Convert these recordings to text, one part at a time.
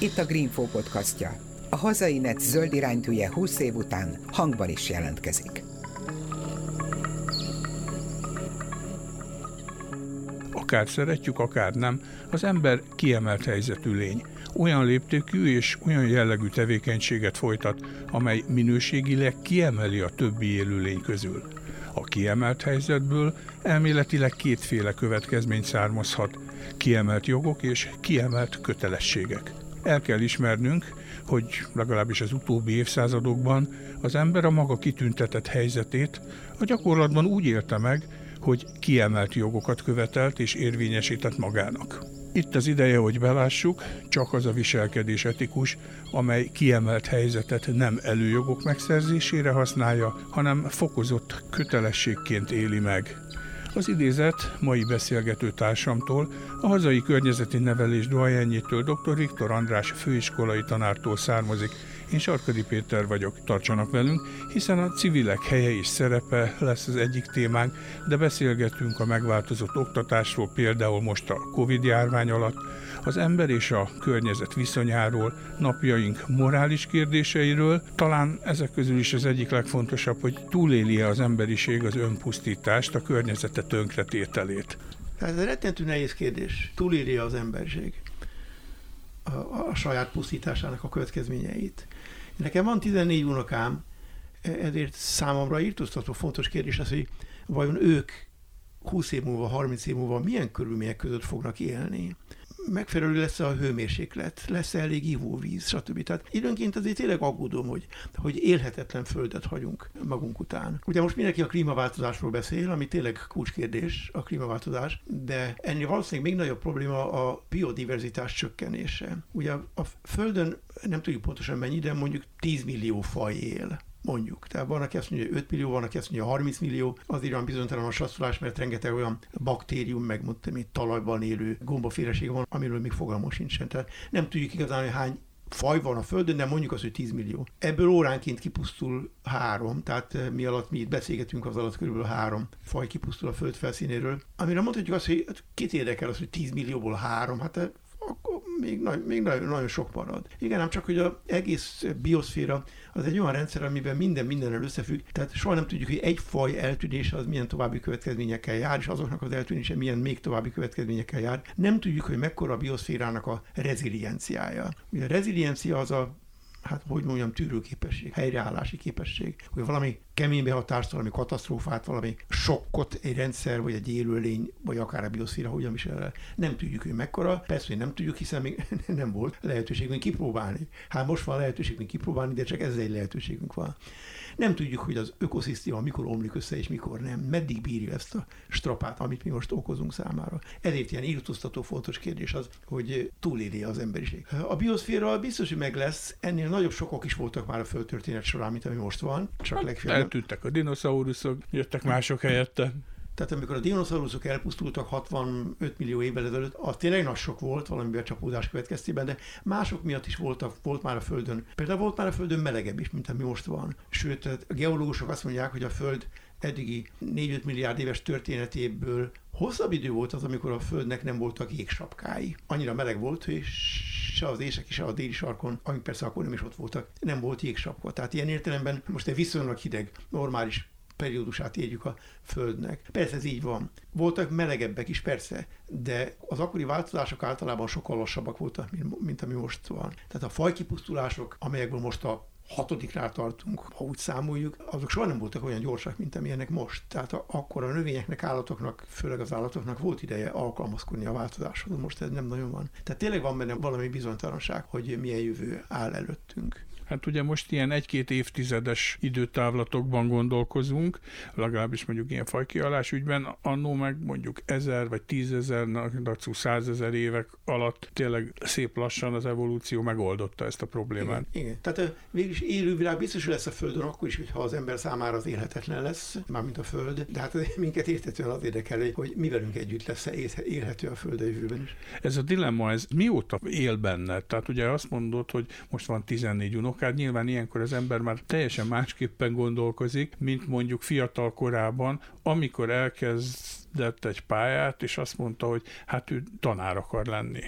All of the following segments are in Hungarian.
Itt a Greenfo podcastja. A hazai net zöld iránytűje 20 év után hangban is jelentkezik. Akár szeretjük, akár nem, az ember kiemelt helyzetű lény. Olyan léptékű és olyan jellegű tevékenységet folytat, amely minőségileg kiemeli a többi élőlény közül. Kiemelt helyzetből elméletileg kétféle következmény származhat, kiemelt jogok és kiemelt kötelességek. El kell ismernünk, hogy legalábbis az utóbbi évszázadokban az ember a maga kitüntetett helyzetét a gyakorlatban úgy élte meg, hogy kiemelt jogokat követelt és érvényesített magának. Itt az ideje, hogy belássuk, csak az a viselkedés etikus, amely kiemelt helyzetet nem előjogok megszerzésére használja, hanem fokozott kötelességként éli meg. Az idézet mai beszélgető társamtól, a hazai környezeti nevelés doajenjétől dr. Viktor András főiskolai tanártól származik, én Sarkadi Péter vagyok, tartsanak velünk, hiszen a civilek helye és szerepe lesz az egyik témánk, de beszélgetünk a megváltozott oktatásról, például most a Covid járvány alatt, az ember és a környezet viszonyáról, napjaink morális kérdéseiről, talán ezek közül is az egyik legfontosabb, hogy túléli az emberiség az önpusztítást, a környezete tönkretételét. Ez egy rettentő nehéz kérdés. Túléli az emberiség a, a saját pusztításának a következményeit. Nekem van 14 unokám, ezért számomra írtóztató fontos kérdés az, hogy vajon ők 20 év múlva, 30 év múlva milyen körülmények között fognak élni megfelelő lesz a hőmérséklet, lesz elég ivóvíz, stb. Tehát időnként azért tényleg aggódom, hogy, hogy élhetetlen földet hagyunk magunk után. Ugye most mindenki a klímaváltozásról beszél, ami tényleg kulcskérdés, a klímaváltozás, de ennél valószínűleg még nagyobb probléma a biodiverzitás csökkenése. Ugye a Földön nem tudjuk pontosan mennyi, de mondjuk 10 millió faj él mondjuk. Tehát van, aki azt mondja, hogy 5 millió, van, aki azt mondja, 30 millió, azért van bizonytalan a satszolás, mert rengeteg olyan baktérium, meg mondtam, mint talajban élő gombaféleség van, amiről még fogalmunk sincsen. Tehát nem tudjuk igazán, hogy hány faj van a Földön, de mondjuk az, hogy 10 millió. Ebből óránként kipusztul három, tehát eh, mi alatt mi itt beszélgetünk, az alatt körülbelül három faj kipusztul a Föld felszínéről. Amire mondhatjuk azt, hogy hát kit érdekel az, hogy 10 millióból három, hát eh, akkor még, nagy, még nagyon, nagyon sok marad. Igen, nem csak, hogy az egész bioszféra az egy olyan rendszer, amiben minden mindennel összefügg, tehát soha nem tudjuk, hogy egy faj eltűnése az milyen további következményekkel jár, és azoknak az eltűnése milyen még további következményekkel jár. Nem tudjuk, hogy mekkora a bioszférának a rezilienciája. Ugye a reziliencia az a hát hogy mondjam, tűrőképesség, helyreállási képesség, hogy valami kemény behatást, valami katasztrófát, valami sokkot egy rendszer, vagy egy élőlény, vagy akár a bioszféra hogyan visel el. Nem tudjuk, hogy mekkora. Persze, hogy nem tudjuk, hiszen még nem volt lehetőségünk kipróbálni. Hát most van lehetőségünk kipróbálni, de csak ez egy lehetőségünk van. Nem tudjuk, hogy az ökoszisztéma mikor omlik össze, és mikor nem. Meddig bírja ezt a strapát, amit mi most okozunk számára. Ezért ilyen írtóztató fontos kérdés az, hogy túléli az emberiség. A bioszféra biztos, hogy meg lesz. Ennél nagyobb sokok is voltak már a földtörténet során, mint ami most van. Csak hát, legfeljebb. Eltűntek a dinoszauruszok, jöttek mások helyette. Tehát amikor a dinoszauruszok elpusztultak 65 millió évvel ezelőtt, az tényleg nagy sok volt valami csapódás következtében, de mások miatt is voltak, volt már a Földön. Például volt már a Földön melegebb is, mint ami most van. Sőt, a geológusok azt mondják, hogy a Föld eddigi 4-5 milliárd éves történetéből hosszabb idő volt az, amikor a Földnek nem voltak jégsapkái. Annyira meleg volt, hogy se az északi, se a déli sarkon, amik persze akkor nem is ott voltak, nem volt jégsapka. Tehát ilyen értelemben most egy viszonylag hideg, normális periódusát érjük a Földnek. Persze ez így van. Voltak melegebbek is, persze, de az akkori változások általában sokkal lassabbak voltak, mint, mint ami most van. Tehát a fajkipusztulások, amelyekből most a hatodiknál tartunk, ha úgy számoljuk, azok soha nem voltak olyan gyorsak, mint amilyenek most. Tehát a, akkor a növényeknek, állatoknak, főleg az állatoknak volt ideje alkalmazkodni a változáshoz, most ez nem nagyon van. Tehát tényleg van benne valami bizonytalanság, hogy milyen jövő áll előttünk. Hát ugye most ilyen egy-két évtizedes időtávlatokban gondolkozunk, legalábbis mondjuk ilyen fajkialás ügyben, annó meg mondjuk ezer vagy tízezer, dacú százezer évek alatt tényleg szép lassan az evolúció megoldotta ezt a problémát. Igen, igen. tehát végülis élővilág biztos, hogy lesz a Földön akkor is, hogyha az ember számára az élhetetlen lesz, mármint a Föld, de hát minket értetően az érdekel, hogy mi velünk együtt lesz élhető a Föld a jövőben is. Ez a dilemma, ez mióta él benne? Tehát ugye azt mondod, hogy most van 14 unok, akár nyilván ilyenkor az ember már teljesen másképpen gondolkozik, mint mondjuk fiatal korában, amikor elkezdett egy pályát, és azt mondta, hogy hát ő tanár akar lenni.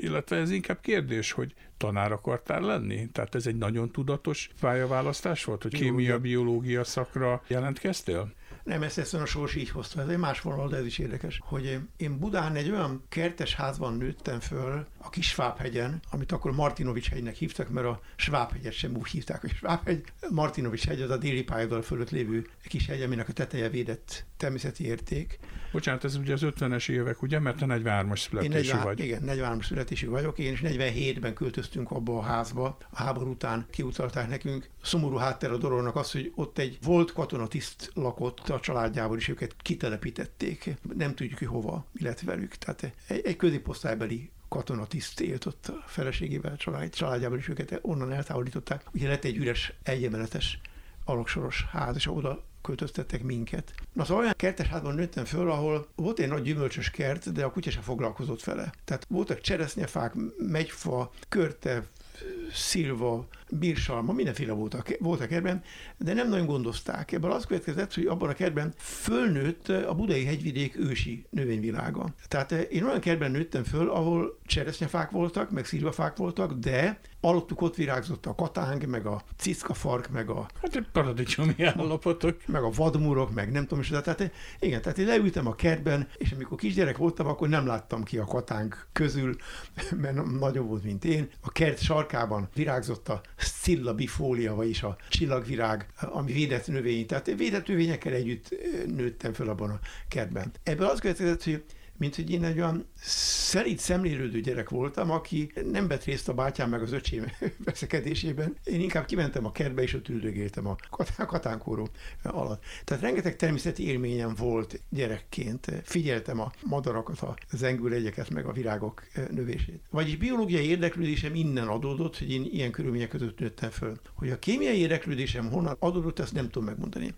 Illetve ez inkább kérdés, hogy tanár akartál lenni? Tehát ez egy nagyon tudatos pályaválasztás volt, hogy kémia, biológia szakra jelentkeztél? Nem, ezt egyszerűen a sors így hozta. Ez egy más vonal, de ez is érdekes, hogy én Budán egy olyan kertes házban nőttem föl, a kis Svábhegyen, amit akkor Martinovics hegynek hívtak, mert a Svábhegyet sem úgy hívták, hogy Svábhegy. Martinovics hegy az a déli pályadal fölött lévő kis hegy, aminek a teteje védett természeti érték. Bocsánat, ez ugye az 50-es évek, ugye? Mert te 43-as születésű 43, vagy. Igen, 43-as születésű vagyok. Én is 47-ben költöztünk abba a házba. A háború után kiutalták nekünk. Szomorú háttér a dolognak az, hogy ott egy volt katonatiszt lakott a családjával, és őket kitelepítették. Nem tudjuk, hogy hova, mi lett velük. Tehát egy, egy középosztálybeli katonatiszt élt ott a feleségével, család, családjával, és őket onnan eltávolították. Ugye lett egy üres, egyemeletes alaksoros ház, és oda költöztettek minket. Na szóval olyan kertes házban nőttem föl, ahol volt egy nagy gyümölcsös kert, de a kutya sem foglalkozott vele. Tehát voltak cseresznyefák, megyfa, körte, szilva, bírsalma, mindenféle voltak, voltak ebben, de nem nagyon gondozták. Ebből az következett, hogy abban a kertben fölnőtt a budai hegyvidék ősi növényvilága. Tehát én olyan kertben nőttem föl, ahol cseresznyefák voltak, meg szilvafák voltak, de alottuk ott virágzott a katáng, meg a ciszkafark, meg a... Hát egy paradicsomi állapotok. Meg a vadmurok, meg nem tudom is, de tehát igen, tehát én leültem a kertben, és amikor kisgyerek voltam, akkor nem láttam ki a katánk közül, mert nagyobb volt, mint én. A kert sarkában virágzott a Scilla bifólia, vagyis a csillagvirág, ami védett növény. Tehát védett növényekkel együtt nőttem föl abban a kertben. Ebből az következett, hogy mint hogy én egy olyan szerint szemlélődő gyerek voltam, aki nem vett részt a bátyám meg az öcsém veszekedésében. Én inkább kimentem a kertbe, és ott üldögéltem a katánkóró alatt. Tehát rengeteg természeti élményem volt gyerekként. Figyeltem a madarakat, a zengőlegyeket, meg a virágok növését. Vagyis biológiai érdeklődésem innen adódott, hogy én ilyen körülmények között nőttem föl. Hogy a kémiai érdeklődésem honnan adódott, ezt nem tudom megmondani.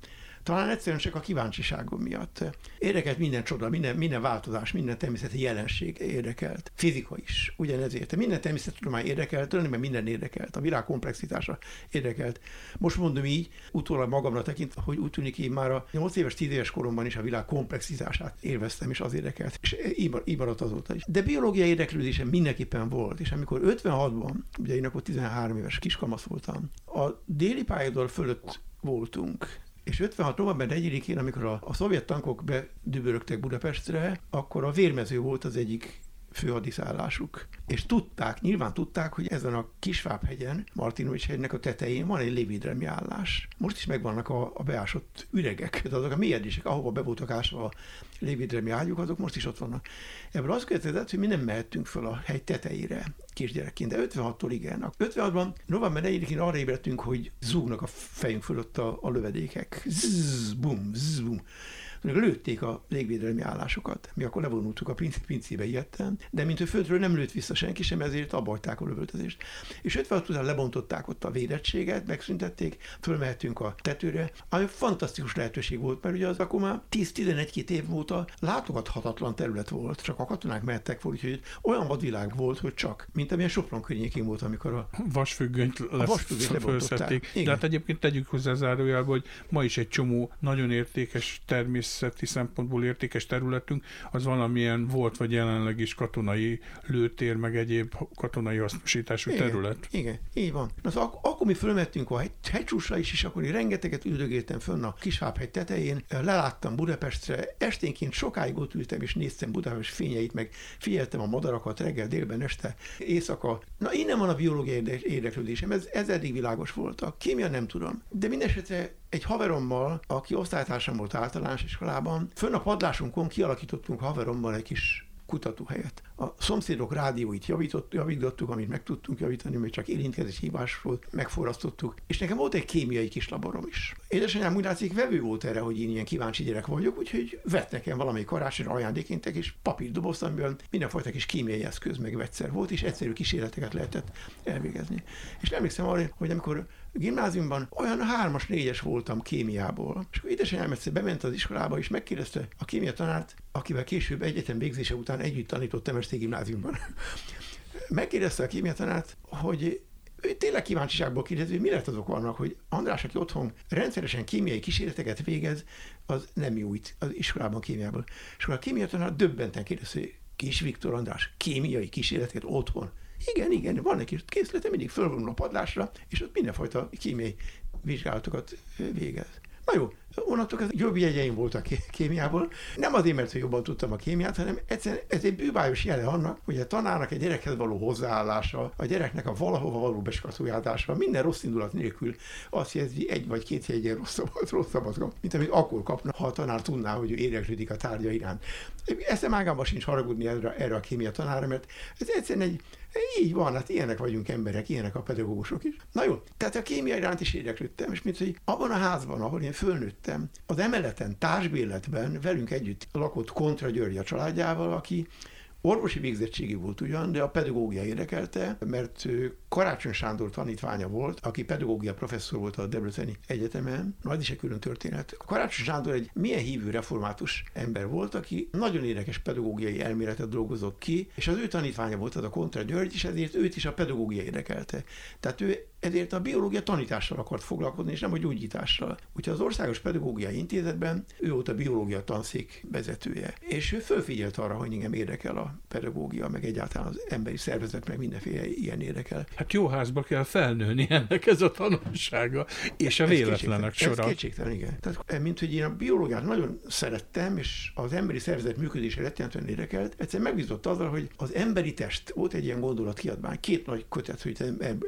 Talán egyszerűen csak a kíváncsiságom miatt. Érdekelt minden csoda, minden, minden változás, minden természeti jelenség érdekelt. Fizika is, ugyanezért. Minden természettudomány érdekelt, tulajdonképpen minden érdekelt. A világ komplexitása érdekelt. Most mondom így, utólag magamra tekint, hogy úgy tűnik, én már a 8 éves, 10 éves koromban is a világ komplexitását élveztem, és az érdekelt. És így maradt azóta is. De biológiai érdeklődésem mindenképpen volt, és amikor 56-ban, ugye én akkor 13 éves kiskamasz voltam, a déli pályador fölött voltunk, és 56. november 4-én, amikor a, a szovjet tankok bedübörögtek Budapestre, akkor a vérmező volt az egyik főhadiszállásuk. És tudták, nyilván tudták, hogy ezen a Kisváb-hegyen, Martinovics hegynek a tetején van egy lévédelmi állás. Most is megvannak a, a beásott üregek, de azok a mélyedések, ahova be voltak ásva a lévédelmi ágyuk, azok most is ott vannak. Ebből az következett, hogy mi nem mehettünk föl a hegy tetejére kisgyerekként, de 56-tól igen. 56-ban, november 4-én arra ébredtünk, hogy zúgnak a fejünk fölött a, a lövedékek. Zzz, bum, zzz, bum lőtték a légvédelmi állásokat. Mi akkor levonultuk a pincébe ilyetten, de mint hogy földről nem lőtt vissza senki sem, ezért abbahagyták a lövöltözést. És 56 után lebontották ott a védettséget, megszüntették, fölmehetünk a tetőre, ami fantasztikus lehetőség volt, mert ugye az akkor már 10-11 év óta látogathatatlan terület volt, csak a katonák mehettek volna, úgyhogy olyan vadvilág volt, hogy csak, mint amilyen Sopron környékén volt, amikor a vasfüggönyt, lebontották. De hát egyébként tegyük hozzá zárójelbe, hogy ma is egy csomó nagyon értékes természet természeti szempontból értékes területünk, az valamilyen volt vagy jelenleg is katonai lőtér, meg egyéb katonai hasznosítású igen, terület. Igen, így van. Az ak- akkor mi fölmettünk a hegy, hegycsúsra is, és akkor én rengeteget üldögéltem fönn a Kishábhegy tetején, leláttam Budapestre, esténként sokáig ott ültem, és néztem Budapest fényeit, meg figyeltem a madarakat reggel, délben, este, éjszaka. Na innen van a biológiai érdeklődésem, ez, ez eddig világos volt. A kémia nem tudom. De mindesetre egy haverommal, aki osztálytársam volt általános iskolában, fönn a padlásunkon kialakítottunk haverommal egy kis kutatóhelyet. A szomszédok rádióit javított, javítottuk, amit meg tudtunk javítani, még csak érintkezés hibás volt, megforrasztottuk. És nekem volt egy kémiai kis laborom is. Édesanyám úgy látszik vevő volt erre, hogy én ilyen kíváncsi gyerek vagyok, úgyhogy vett nekem valami karácsonyra ajándékként egy kis papírdobozt, amiben mindenfajta kis kémiai eszköz, meg vegyszer volt, és egyszerű kísérleteket lehetett elvégezni. És emlékszem arra, hogy amikor gimnáziumban olyan hármas, négyes voltam kémiából. És akkor édesanyám egyszer bement az iskolába, és megkérdezte a kémia tanárt, akivel később egyetem végzése után együtt tanítottam Eszter gimnáziumban. Megkérdezte a kémia tanárt, hogy ő tényleg kíváncsiságból kérdezi, hogy mi lett azok vannak, hogy András, aki otthon rendszeresen kémiai kísérleteket végez, az nem itt az iskolában kémiából. És akkor a kémia tanár döbbenten kérdezi, hogy Kis Viktor András, kémiai kísérleteket otthon. Igen, igen, van egy kis készlete, mindig fölvonul a padlásra, és ott mindenfajta kémiai vizsgálatokat végez. Na jó, onnantól ez jobb jegyeim voltak kémiából. Nem azért, mert jobban tudtam a kémiát, hanem egyszerűen ez egy bűvályos jele annak, hogy a tanárnak egy gyerekhez való hozzáállása, a gyereknek a valahova való beskatujátása, minden rossz indulat nélkül azt jelzi egy vagy két jegyen rosszabbat, rosszabbat kap, mint amit akkor kapna, ha a tanár tudná, hogy ő érdeklődik a tárgya iránt. Eszem ágában sincs haragudni erre, erre a kémia tanára, mert ez egyszerűen egy így van, hát ilyenek vagyunk emberek, ilyenek a pedagógusok is. Na jó, tehát a kémia iránt is érdeklődtem, és mint hogy abban a házban, ahol én fölnőttem, az emeleten, társbéletben velünk együtt lakott Kontra György a családjával, aki Orvosi végzettségi volt ugyan, de a pedagógia érdekelte, mert Karácsony Sándor tanítványa volt, aki pedagógia professzor volt a Debreceni Egyetemen. Majd is egy külön történet. Karácsony Sándor egy milyen hívő református ember volt, aki nagyon érdekes pedagógiai elméletet dolgozott ki, és az ő tanítványa volt az a Kontra György, és ezért őt is a pedagógia érdekelte. Tehát ő ezért a biológia tanítással akart foglalkozni, és nem a gyógyítással. Úgyhogy az Országos Pedagógiai Intézetben ő volt a biológia tanszék vezetője, és ő fölfigyelt arra, hogy engem érdekel a pedagógia, meg egyáltalán az emberi szervezet, meg mindenféle ilyen érdekel. Hát jó házba kell felnőni ennek ez a tanulsága, és a véletlenek sora. Ez kétségtelen, igen. Tehát, eh, mint hogy én a biológiát nagyon szerettem, és az emberi szervezet működése rettenetesen érdekelt, egyszer megbízott azzal, hogy az emberi test, volt egy ilyen gondolat kiadvány, két nagy kötet, hogy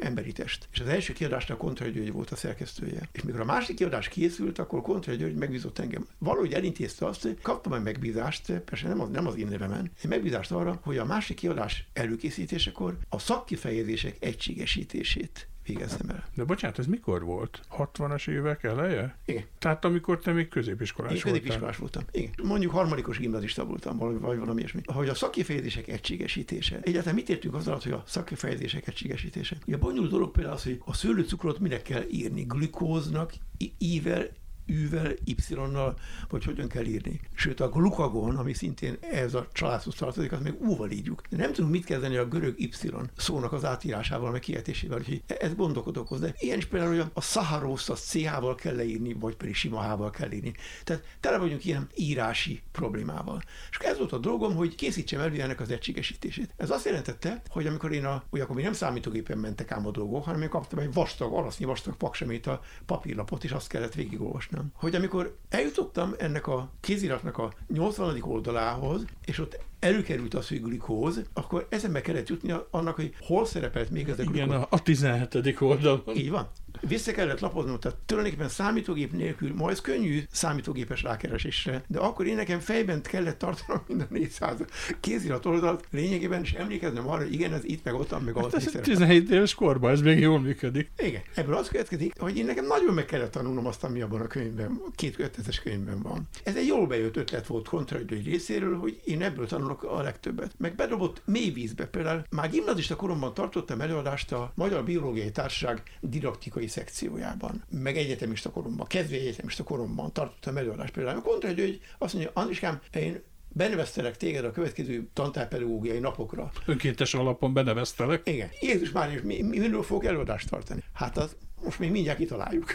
emberi test. És az első kiadásnak Kontra György volt a szerkesztője. És mikor a másik kiadás készült, akkor Kontra György megbízott engem. Valahogy elintézte azt, hogy kaptam egy megbízást, persze nem az, nem az én nevemen, egy megbízást arra, hogy a másik kiadás előkészítésekor a szakkifejezések egységesítését végezzem el. De bocsánat, ez mikor volt? 60-as évek eleje? Igen. Tehát amikor te még középiskolás Én középiskolás voltam. Igen. Mondjuk harmadikos gimnazista voltam, vagy, vagy valami ilyesmi. Hogy a szakkifejezések egységesítése. Egyáltalán mit értünk az alatt, hogy a szakkifejezések egységesítése? Ugye a bonyolult dolog például az, hogy a szőlőcukrot minek kell írni? Glükóznak, ível, űvel, y-nal, vagy hogyan kell írni. Sőt, a glukagon, ami szintén ez a családhoz tartozik, az még úval írjuk. De nem tudunk mit kezdeni a görög y szónak az átírásával, meg kiejtésével, úgyhogy ez gondokot okoz. De ilyen is például, hogy a szaharószt a CH-val kell leírni, vagy pedig sima H-val kell írni. Tehát tele vagyunk ilyen írási problémával. És ez volt a dolgom, hogy készítsem elő ennek az egységesítését. Ez azt jelentette, hogy amikor én a, ugye akkor még nem számítógépen mentek ám a dolgok, hanem én kaptam egy vastag, alasznyi vastag paksemét a papírlapot, és azt kellett végigolvasni nem. Hogy amikor eljutottam ennek a kéziratnak a 80. oldalához, és ott előkerült a szűglikóz, akkor eszembe kellett jutni annak, hogy hol szerepelt még ez a Igen, a, a 17. oldalon. Így van. Vissza kellett lapoznom, tehát tulajdonképpen számítógép nélkül, ma ez könnyű számítógépes rákeresésre, de akkor én nekem fejben kellett tartanom mind a 400 kézirat oldalt lényegében, és emlékeznem arra, hogy igen, ez itt, meg ott, meg ott. Hát 17 éves korban ez még jól működik. Igen, ebből az következik, hogy én nekem nagyon meg kellett tanulnom azt, ami abban a könyvben, két kötetes könyvben van. Ez egy jól bejött ötlet volt kontraidői részéről, hogy én ebből tanulok a legtöbbet. Meg bedobott mély vízbe. Például már gimnazista koromban tartottam előadást a Magyar Biológiai Társaság didaktikai szekciójában, meg egyetemista koromban, kezdve egyetemista koromban tartottam előadást például. Kontra hogy azt mondja, Andriskám, én beneveztelek téged a következő tantárpedagógiai napokra. Önkéntes alapon beneveztelek? Igen. Jézus már, és mi, mi, miről fogok előadást tartani? Hát az most még mindjárt kitaláljuk.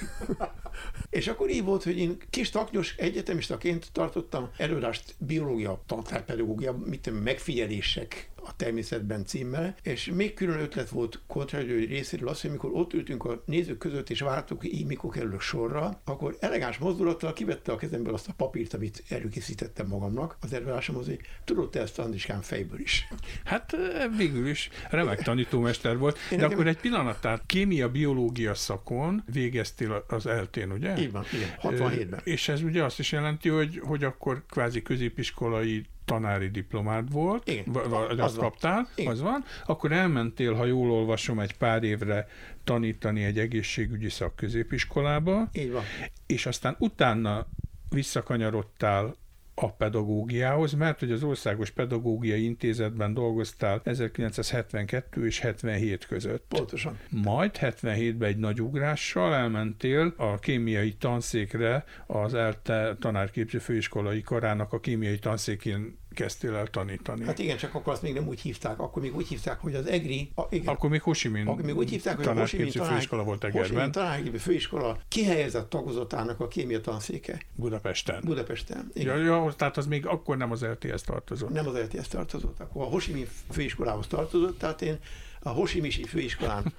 és akkor így volt, hogy én kis taknyos egyetemistaként tartottam előadást biológia, tantárpedagógia, mit megfigyelések a természetben címmel, és még külön ötlet volt kontragyői részéről az, hogy mikor ott ültünk a nézők között, és vártuk, hogy így mikor kerülök sorra, akkor elegáns mozdulattal kivette a kezemből azt a papírt, amit előkészítettem magamnak az előadásomhoz, hogy tudod te ezt Andriskán fejből is. Hát végül is remek tanítómester volt, Én de nekem... akkor egy pillanat, tehát kémia, biológia szakon végeztél az eltén, ugye? Így van, igen, 67-ben. És ez ugye azt is jelenti, hogy, hogy akkor kvázi középiskolai tanári diplomád volt, Igen, vagy azt van. kaptál, Igen. az van, akkor elmentél, ha jól olvasom, egy pár évre tanítani egy egészségügyi szakközépiskolába, Így van. és aztán utána visszakanyarodtál a pedagógiához, mert hogy az Országos Pedagógiai Intézetben dolgoztál 1972 és 77 között. Pontosan. Majd 77-ben egy nagy ugrással elmentél a kémiai tanszékre az ELTE tanárképző főiskolai karának a kémiai tanszékén kezdtél el tanítani. Hát igen, csak akkor azt még nem úgy hívták, akkor még úgy hívták, hogy az EGRI... A, igen, akkor még Ho Chi Minh akkor még úgy hívták, hogy a Ho Chi Minh tanár, főiskola volt Egerben. Tanárképző főiskola kihelyezett tagozatának a kémia tanszéke. Budapesten. Budapesten, igen. Ja, ja, tehát az még akkor nem az LTS tartozott. Nem az LTS tartozott, akkor a Ho Chi Minh főiskolához tartozott, tehát én a Hosimisi főiskolán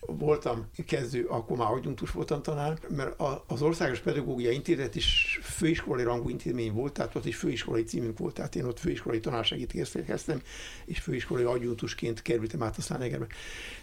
voltam kezdő, akkor már adjunktus voltam tanár, mert az Országos Pedagógia Intézet is főiskolai rangú intézmény volt, tehát ott is főiskolai címünk volt, tehát én ott főiskolai tanársegítést kezdtem, és főiskolai adjunktusként kerültem át a Egerbe.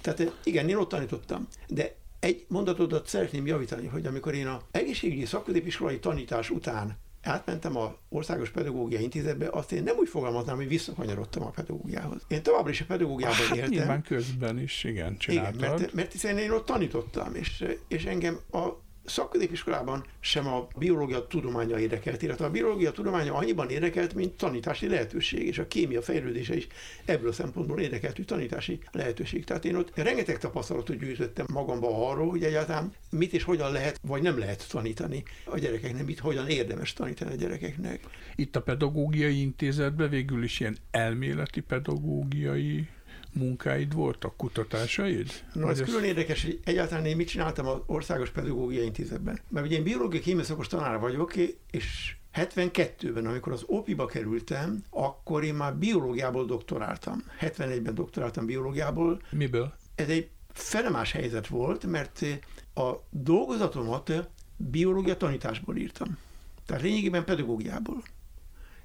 Tehát igen, én ott tanítottam, de egy mondatodat szeretném javítani, hogy amikor én a egészségügyi szakközépiskolai tanítás után átmentem a Országos Pedagógiai Intézetbe, azt én nem úgy fogalmaznám, hogy visszakanyarodtam a pedagógiához. Én továbbra is a pedagógiában hát, éltem. Nyilván közben is, igen, csináltad. Igen, mert, mert hiszen én ott tanítottam, és, és engem a szakközépiskolában sem a biológia tudománya érdekelt, illetve a biológia tudománya annyiban érdekelt, mint tanítási lehetőség, és a kémia fejlődése is ebből a szempontból érdekelt, hogy tanítási lehetőség. Tehát én ott rengeteg tapasztalatot gyűjtöttem magamba arról, hogy egyáltalán mit és hogyan lehet, vagy nem lehet tanítani a gyerekeknek, mit hogyan érdemes tanítani a gyerekeknek. Itt a pedagógiai intézetben végül is ilyen elméleti pedagógiai munkáid voltak, kutatásaid? Na, ez, ez külön érdekes, hogy egyáltalán én mit csináltam az Országos Pedagógiai Intézetben. Mert ugye én biológiai kémiaszakos tanár vagyok, és 72-ben, amikor az OPI-ba kerültem, akkor én már biológiából doktoráltam. 71-ben doktoráltam biológiából. Miből? Ez egy felemás helyzet volt, mert a dolgozatomat biológia tanításból írtam. Tehát lényegében pedagógiából.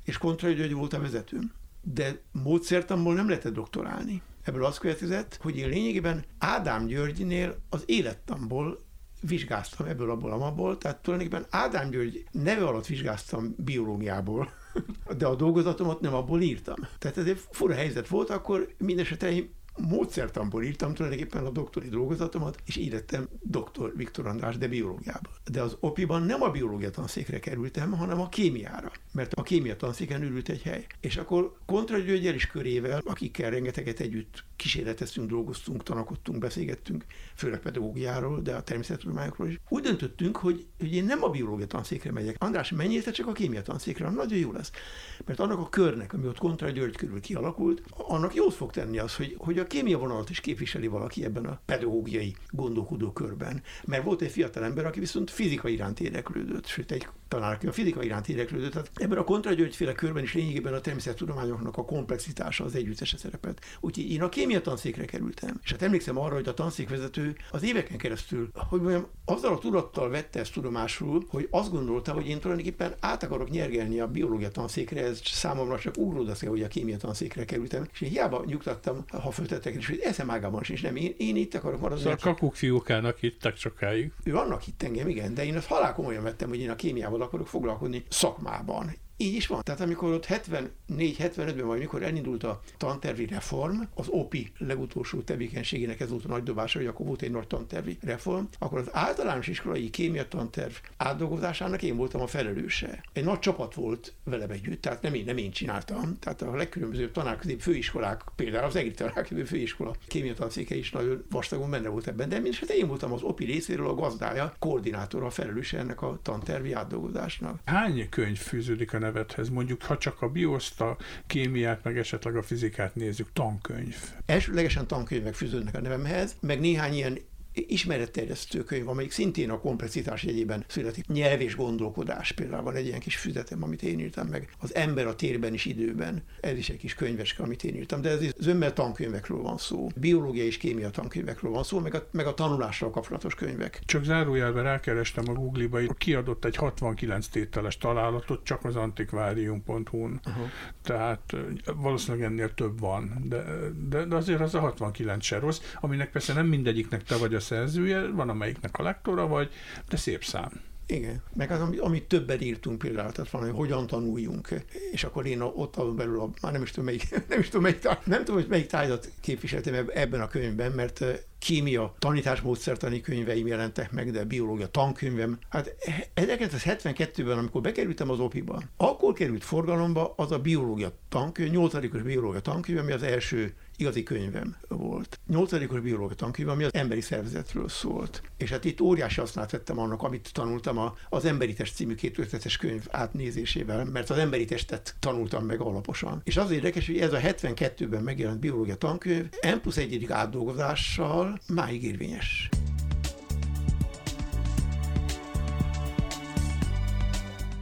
És Kontra György volt a vezetőm. De módszertamból nem lehetett doktorálni. Ebből az következett, hogy én lényegében Ádám Györgynél az élettamból vizsgáztam ebből abból abból, tehát tulajdonképpen Ádám György neve alatt vizsgáztam biológiából, de a dolgozatomat nem abból írtam. Tehát ez egy fura helyzet volt, akkor mindesetre módszertamból írtam tulajdonképpen a doktori dolgozatomat, és írettem doktor Viktor András, de biológiából. De az OPI-ban nem a biológia tanszékre kerültem, hanem a kémiára, mert a kémia tanszéken ürült egy hely. És akkor Kontra is körével, akikkel rengeteget együtt kísérleteztünk, dolgoztunk, tanakodtunk, beszélgettünk, főleg pedagógiáról, de a természettudományokról is. Úgy döntöttünk, hogy, hogy én nem a biológia tanszékre megyek. András, menjél te csak a kémia tanszékre, nagyon jó lesz. Mert annak a körnek, ami ott Kontra György körül kialakult, annak jót fog tenni az, hogy, hogy a kémia vonalat is képviseli valaki ebben a pedagógiai gondolkodó körben. Mert volt egy fiatal ember, aki viszont fizika iránt érdeklődött, sőt egy tanár, aki a fizika iránt érdeklődött. Tehát ebben a Kontra féle körben is lényegében a természettudományoknak a komplexitása az együttese szerepelt. Úgyhogy én a kémia tanszékre kerültem. És hát emlékszem arra, hogy a tanszékvezető az éveken keresztül, hogy mondjam, azzal a tudattal vette ezt tudomásul, hogy azt gondolta, hogy én tulajdonképpen át akarok nyergelni a biológia tanszékre, ez számomra csak ugródaszja, hogy a kémia tanszékre kerültem. És én hiába nyugtattam, ha föltettek is, hogy eszem ágában sincs, nem, én, én itt akarok maradni. Szóval a kakuk fiúkának hittek sokáig. Ő annak hitt engem, igen, de én azt halál komolyan vettem, hogy én a kémiával akarok foglalkozni szakmában. Így is van. Tehát amikor ott 74-75-ben, vagy mikor elindult a tantervi reform, az OPI legutolsó tevékenységének ez volt a nagy dobása, hogy akkor volt egy nagy tantervi reform, akkor az általános iskolai kémia tanterv átdolgozásának én voltam a felelőse. Egy nagy csapat volt velem együtt, tehát nem én, nem én csináltam. Tehát a legkülönbözőbb tanárközép főiskolák, például az EGRI tanárközép főiskola kémia tanszéke is nagyon vastagon benne volt ebben, de mindesetre én voltam az OPI részéről a gazdája, koordinátora, a felelőse ennek a tantervi átdolgozásnak. Hány könyv fűződik a nevedhez? Mondjuk, ha csak a bioszt, a kémiát, meg esetleg a fizikát nézzük, tankönyv. Elsőlegesen tankönyvek fűződnek a nevemhez, meg néhány ilyen ismeretterjesztő könyv, amelyik szintén a komplexitás jegyében születik. Nyelv és gondolkodás például van egy ilyen kis füzetem, amit én írtam meg. Az ember a térben és időben. Ez is egy kis könyveske, amit én írtam, de ez zömmel tankönyvekről van szó. Biológia és kémia tankönyvekről van szó, meg a, meg a tanulással kapcsolatos könyvek. Csak zárójelben rákerestem a Google-ba, kiadott egy 69 tételes találatot csak az antikvárium.hu-n. Uh-huh. Tehát valószínűleg ennél több van, de, de, de azért az a 69 se rossz, aminek persze nem mindegyiknek te vagy a szerzője, van amelyiknek a lektora vagy, de szép szám. Igen, meg az, amit, amit többet írtunk például, tehát van, hogy hogyan tanuljunk, és akkor én ott belül, a, már nem is tudom melyik, nem is tudom melyik, nem tudom, hogy melyik tárgyat képviseltem ebben a könyvben, mert kémia tanításmódszertani könyveim jelentek meg, de biológia tankönyvem. Hát 1972-ben, amikor bekerültem az OPI-ba, akkor került forgalomba az a biológia tankönyv, 8. biológia tankönyv, ami az első igazi könyvem volt. Nyolcadikos biológia tankönyv, ami az emberi szervezetről szólt. És hát itt óriási hasznát vettem annak, amit tanultam a, az Emberi Test című két könyv átnézésével, mert az emberi testet tanultam meg alaposan. És az érdekes, hogy ez a 72-ben megjelent biológia tankönyv M plusz egyedik átdolgozással máig érvényes.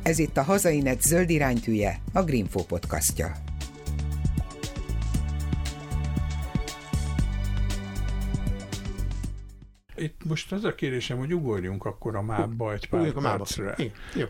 Ez itt a Hazainet zöld iránytűje, a Greenfo podcastja. Itt most az a kérésem, hogy ugorjunk akkor a mába egy pár percre.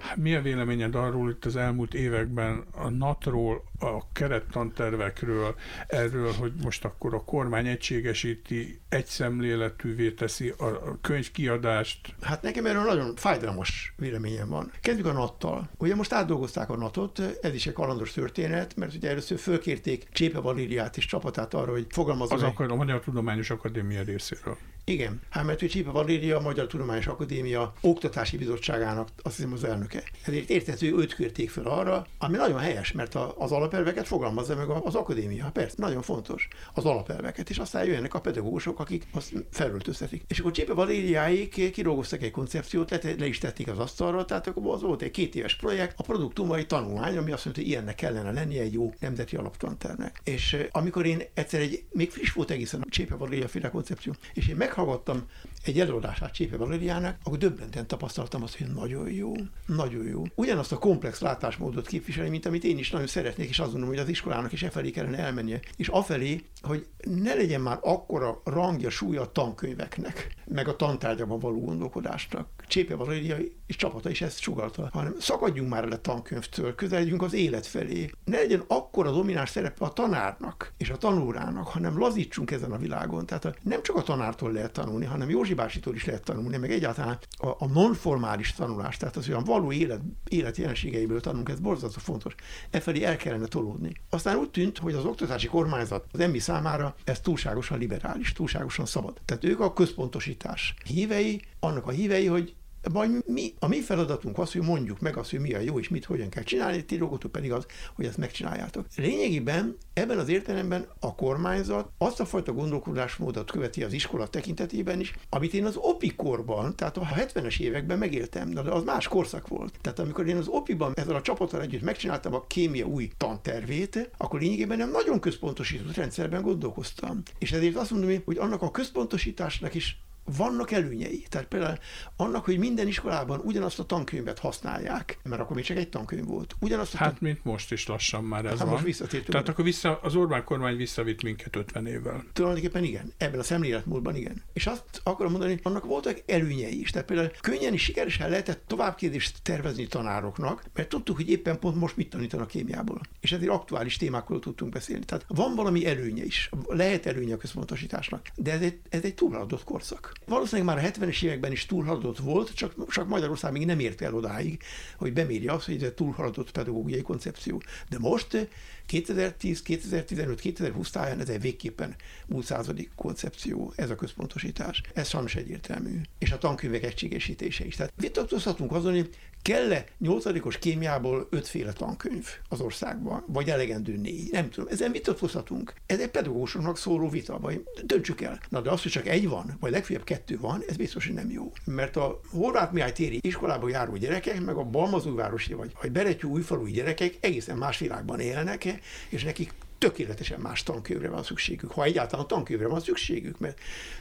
Hát mi a véleményed arról itt az elmúlt években a NAT-ról, a kerettantervekről, erről, hogy most akkor a kormány egységesíti, egyszemléletűvé teszi a könyvkiadást? Hát nekem erről nagyon fájdalmas véleményem van. Kezdjük a NAT-tal. Ugye most átdolgozták a NAT-ot, ez is egy kalandos történet, mert ugye először fölkérték Csépe Valériát és csapatát arra, hogy fogalmazzon. Az meg... a Magyar Tudományos Akadémia részéről. Igen, hát mert hogy Csipa Valéria, a Magyar Tudományos Akadémia Oktatási Bizottságának azt hiszem az elnöke. Ezért értető őt kérték fel arra, ami nagyon helyes, mert az alapelveket fogalmazza meg az akadémia. Persze, nagyon fontos az alapelveket, és aztán jönnek a pedagógusok, akik azt felöltöztetik. És akkor Csipa Valériáik kidolgoztak egy koncepciót, le, le is tették az asztalra, tehát akkor az volt egy két éves projekt, a produktumai tanulmány, ami azt mondta, hogy ilyennek kellene lennie egy jó nemzeti alaptanternek. És amikor én egyszer egy, még friss volt egészen a Csépe Valéria féle koncepció, és én meg meghallgattam egy előadását Csépe Valeriának, akkor döbbenten tapasztaltam azt, hogy nagyon jó, nagyon jó. Ugyanazt a komplex látásmódot képviseli, mint amit én is nagyon szeretnék, és azt gondolom, hogy az iskolának is e felé kellene elmennie. És afelé, hogy ne legyen már akkora rangja, súlya a tankönyveknek, meg a tantárgyában való gondolkodásnak. Csépe Valeria és csapata is ezt sugalta, hanem szakadjunk már el a tankönyvtől, közeledjünk az élet felé. Ne legyen akkora domináns szerepe a tanárnak és a tanórának, hanem lazítsunk ezen a világon. Tehát nem csak a tanártól lehet tanulni, hanem Józsi básitól is lehet tanulni, meg egyáltalán a, a nonformális tanulás, tehát az olyan való élet, élet jelenségeiből tanulunk, ez borzasztó fontos. E felé el kellene tolódni. Aztán úgy tűnt, hogy az oktatási kormányzat az emmi számára ez túlságosan liberális, túlságosan szabad. Tehát ők a központosítás hívei, annak a hívei, hogy majd mi, a mi feladatunk az, hogy mondjuk meg azt, hogy mi a jó és mit hogyan kell csinálni, ti dolgotok pedig az, hogy ezt megcsináljátok. Lényegében ebben az értelemben a kormányzat azt a fajta gondolkodásmódot követi az iskola tekintetében is, amit én az opikorban, tehát a 70-es években megéltem, de az más korszak volt. Tehát amikor én az opiban ezzel a csapattal együtt megcsináltam a kémia új tantervét, akkor lényegében nem nagyon központosított rendszerben gondolkoztam. És ezért azt mondom, hogy annak a központosításnak is vannak előnyei. Tehát például annak, hogy minden iskolában ugyanazt a tankönyvet használják, mert akkor még csak egy tankönyv volt. Ugyanazt a hát, tan... mint most is lassan már ez hát van. Most visszatértünk. Tehát akkor vissza, az Orbán kormány visszavitt minket 50 évvel. Tulajdonképpen igen. Ebben a szemléletmódban igen. És azt akarom mondani, hogy annak voltak előnyei is. Tehát például könnyen és sikeresen lehetett továbbképzést tervezni tanároknak, mert tudtuk, hogy éppen pont most mit tanítanak kémiából. És ezért aktuális témákról tudtunk beszélni. Tehát van valami előnye is. Lehet előnye a központosításnak. De ez egy, ez egy túlhaladott korszak. Valószínűleg már a 70-es években is túlhaladott volt, csak, csak Magyarország még nem ért el odáig, hogy bemérje azt, hogy ez túlhaladott pedagógiai koncepció. De most 2010, 2015, 2020 táján ez egy végképpen múlt századi koncepció, ez a központosítás. Ez sajnos egyértelmű. És a tankönyvek egységesítése is. Tehát vitatkozhatunk azon, hogy kell-e nyolcadikos kémiából ötféle tankönyv az országban, vagy elegendő négy? Nem tudom. Ezen vitatkozhatunk. Ez egy pedagógusoknak szóló vita, vagy döntsük el. Na de az, hogy csak egy van, vagy legfeljebb kettő van, ez biztos, hogy nem jó. Mert a Horváth Mihály téri iskolába járó gyerekek, meg a Balmazújvárosi vagy, vagy Beretyú újfalui gyerekek egészen más világban élnek, és nekik tökéletesen más tankönyvre van szükségük, ha egyáltalán tankönyvre van szükségük, mert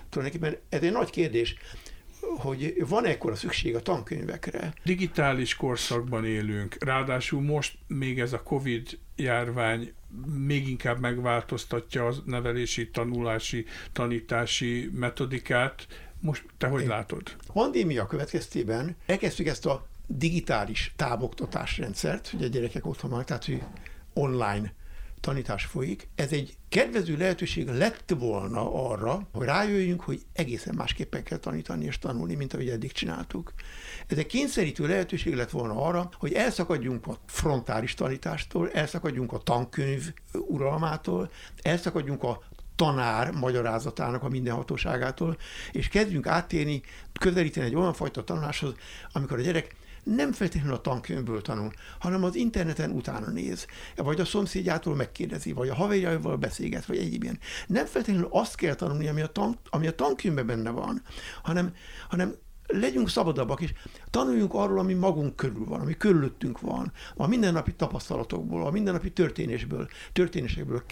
tulajdonképpen ez egy nagy kérdés hogy van ekkora szükség a tankönyvekre. Digitális korszakban élünk, ráadásul most még ez a Covid járvány még inkább megváltoztatja a nevelési, tanulási, tanítási metodikát. Most te hogy Én. látod? A pandémia következtében elkezdtük ezt a digitális távoktatásrendszert, hogy a gyerekek otthon vannak, tehát hogy online tanítás folyik. Ez egy kedvező lehetőség lett volna arra, hogy rájöjjünk, hogy egészen másképpen kell tanítani és tanulni, mint ahogy eddig csináltuk. Ez egy kényszerítő lehetőség lett volna arra, hogy elszakadjunk a frontális tanítástól, elszakadjunk a tankönyv uralmától, elszakadjunk a tanár magyarázatának a mindenhatóságától, és kezdjünk áttérni, közelíteni egy olyan fajta tanuláshoz, amikor a gyerek nem feltétlenül a tankönyvből tanul, hanem az interneten utána néz, vagy a szomszédjától megkérdezi, vagy a haverjaival beszélget, vagy egyéb ilyen. Nem feltétlenül azt kell tanulni, ami a, tan, ami a tankönyvben benne van, hanem, hanem legyünk szabadabbak, és tanuljunk arról, ami magunk körül van, ami körülöttünk van, a mindennapi tapasztalatokból, a mindennapi történésből, történésekből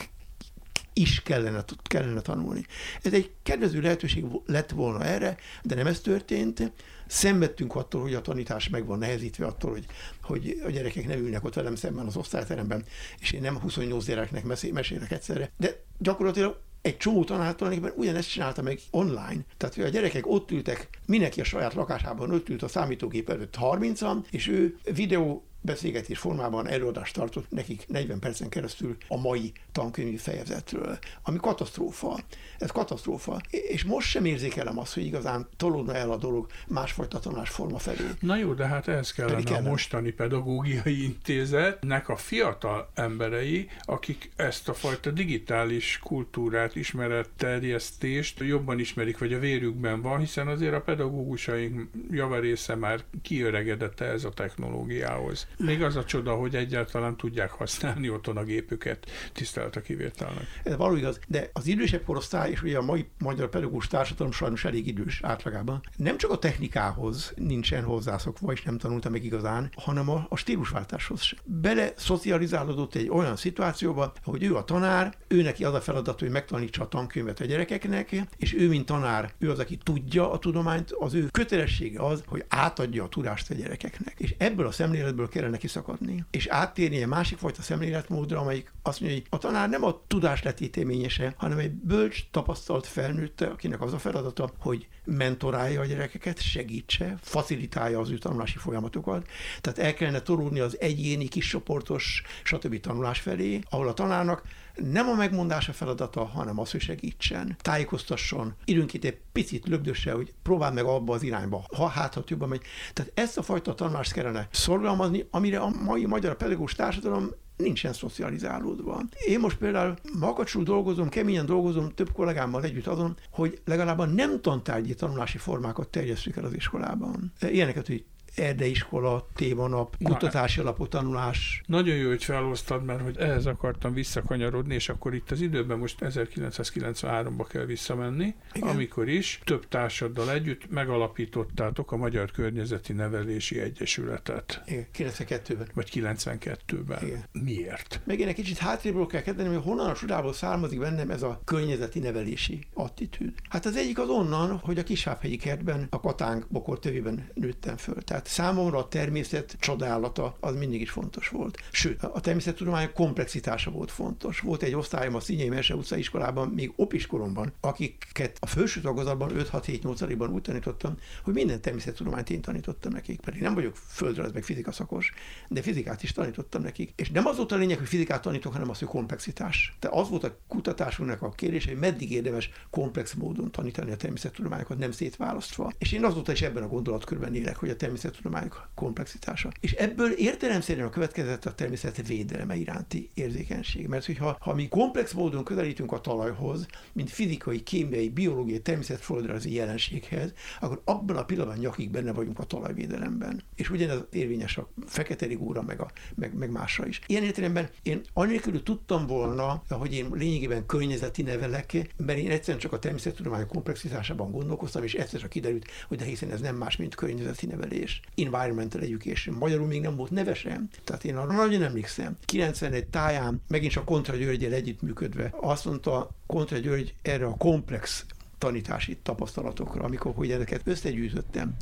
is kellene, kellene tanulni. Ez egy kedvező lehetőség lett volna erre, de nem ez történt. Szenvedtünk attól, hogy a tanítás meg van nehezítve attól, hogy, hogy a gyerekek nem ülnek ott velem szemben az osztályteremben, és én nem 28 gyereknek mesélek egyszerre. De gyakorlatilag egy csomó tanár tulajdonképpen ugyanezt csinálta meg online. Tehát, hogy a gyerekek ott ültek, mindenki a saját lakásában ott ült a számítógép előtt 30-an, és ő videó beszélgetés formában előadást tartott nekik 40 percen keresztül a mai tankönyvi fejezetről, ami katasztrófa. Ez katasztrófa. És most sem érzékelem azt, hogy igazán tolódna el a dolog másfajta tanulásforma felé. Na jó, de hát ez kellene, kellene a mostani pedagógiai intézetnek a fiatal emberei, akik ezt a fajta digitális kultúrát, ismeretterjesztést jobban ismerik, vagy a vérükben van, hiszen azért a pedagógusaink javarésze már kiöregedett ez a technológiához. Még az a csoda, hogy egyáltalán tudják használni otthon a gépüket, tisztelt a kivételnek. Ez való igaz, de az idősebb korosztály, és ugye a mai magyar pedagógus társadalom sajnos elég idős átlagában, nem csak a technikához nincsen hozzászokva, és nem tanulta meg igazán, hanem a, a stílusváltáshoz sem. Bele szocializálódott egy olyan szituációba, hogy ő a tanár, ő neki az a feladat, hogy megtanítsa a tankönyvet a gyerekeknek, és ő, mint tanár, ő az, aki tudja a tudományt, az ő kötelessége az, hogy átadja a tudást a gyerekeknek. És ebből a szemléletből kellene kiszakadni, és áttérni egy másik fajta szemléletmódra, amelyik azt mondja, hogy a tanár nem a tudás letéteményese, hanem egy bölcs, tapasztalt felnőtte, akinek az a feladata, hogy mentorálja a gyerekeket, segítse, facilitálja az ő tanulási folyamatokat. Tehát el kellene torulni az egyéni, kiscsoportos, stb. tanulás felé, ahol a tanárnak nem a megmondása feladata, hanem az, hogy segítsen, tájékoztasson, időnként egy picit lögdösse, hogy próbál meg abba az irányba, ha hát, ha jobban megy. Tehát ezt a fajta tanulást kellene szorgalmazni, amire a mai magyar pedagógus társadalom nincsen szocializálódva. Én most például makacsul dolgozom, keményen dolgozom több kollégámmal együtt azon, hogy legalább a nem tantárgyi tanulási formákat terjesszük el az iskolában. Ilyeneket, hogy erdeiskola, témanap, kutatási alapú tanulás. Nagyon jó, hogy felhoztad, mert hogy ehhez akartam visszakanyarodni, és akkor itt az időben most 1993-ba kell visszamenni, Igen. amikor is több társaddal együtt megalapítottátok a Magyar Környezeti Nevelési Egyesületet. Igen, 92-ben. Vagy 92-ben. Igen. Miért? Meg én egy kicsit hátrébről kell kezdeni, hogy honnan a csodából származik bennem ez a környezeti nevelési attitűd. Hát az egyik az onnan, hogy a Kisháphegyi kertben, a Katánk bokor tövében nőttem föl. Tehát tehát számomra a természet csodálata az mindig is fontos volt. Sőt, a természettudomány komplexitása volt fontos. Volt egy osztályom a Szinyei Mese utca iskolában, még opiskoromban, akiket a felső tagozatban 5-6-7-8 úgy tanítottam, hogy minden természettudományt én tanítottam nekik. Pedig nem vagyok földrajz meg fizika szakos, de fizikát is tanítottam nekik. És nem az volt a lényeg, hogy fizikát tanítok, hanem az, hogy komplexitás. Tehát az volt a kutatásunknak a kérdés, hogy meddig érdemes komplex módon tanítani a természettudományokat, nem szétválasztva. És én azóta is ebben a gondolatkörben élek, hogy a természet természettudományok komplexitása. És ebből értelemszerűen a következett a természet védelme iránti érzékenység. Mert hogyha ha mi komplex módon közelítünk a talajhoz, mint fizikai, kémiai, biológiai, természetföldrajzi jelenséghez, akkor abban a pillanatban nyakig benne vagyunk a talajvédelemben. És ugyanez érvényes a fekete rigóra, meg, a, meg, meg másra is. Ilyen értelemben én anélkül tudtam volna, hogy én lényegében környezeti nevelek, mert én egyszerűen csak a természettudományok komplexitásában gondolkoztam, és egyszer csak kiderült, hogy de hiszen ez nem más, mint környezeti nevelés environmental education. Magyarul még nem volt neve sem. Tehát én arra nagyon emlékszem. 91 táján, megint csak Kontra Györgyel együttműködve, azt mondta Kontra György erre a komplex tanítási tapasztalatokra, amikor hogy ezeket összegyűjtöttem,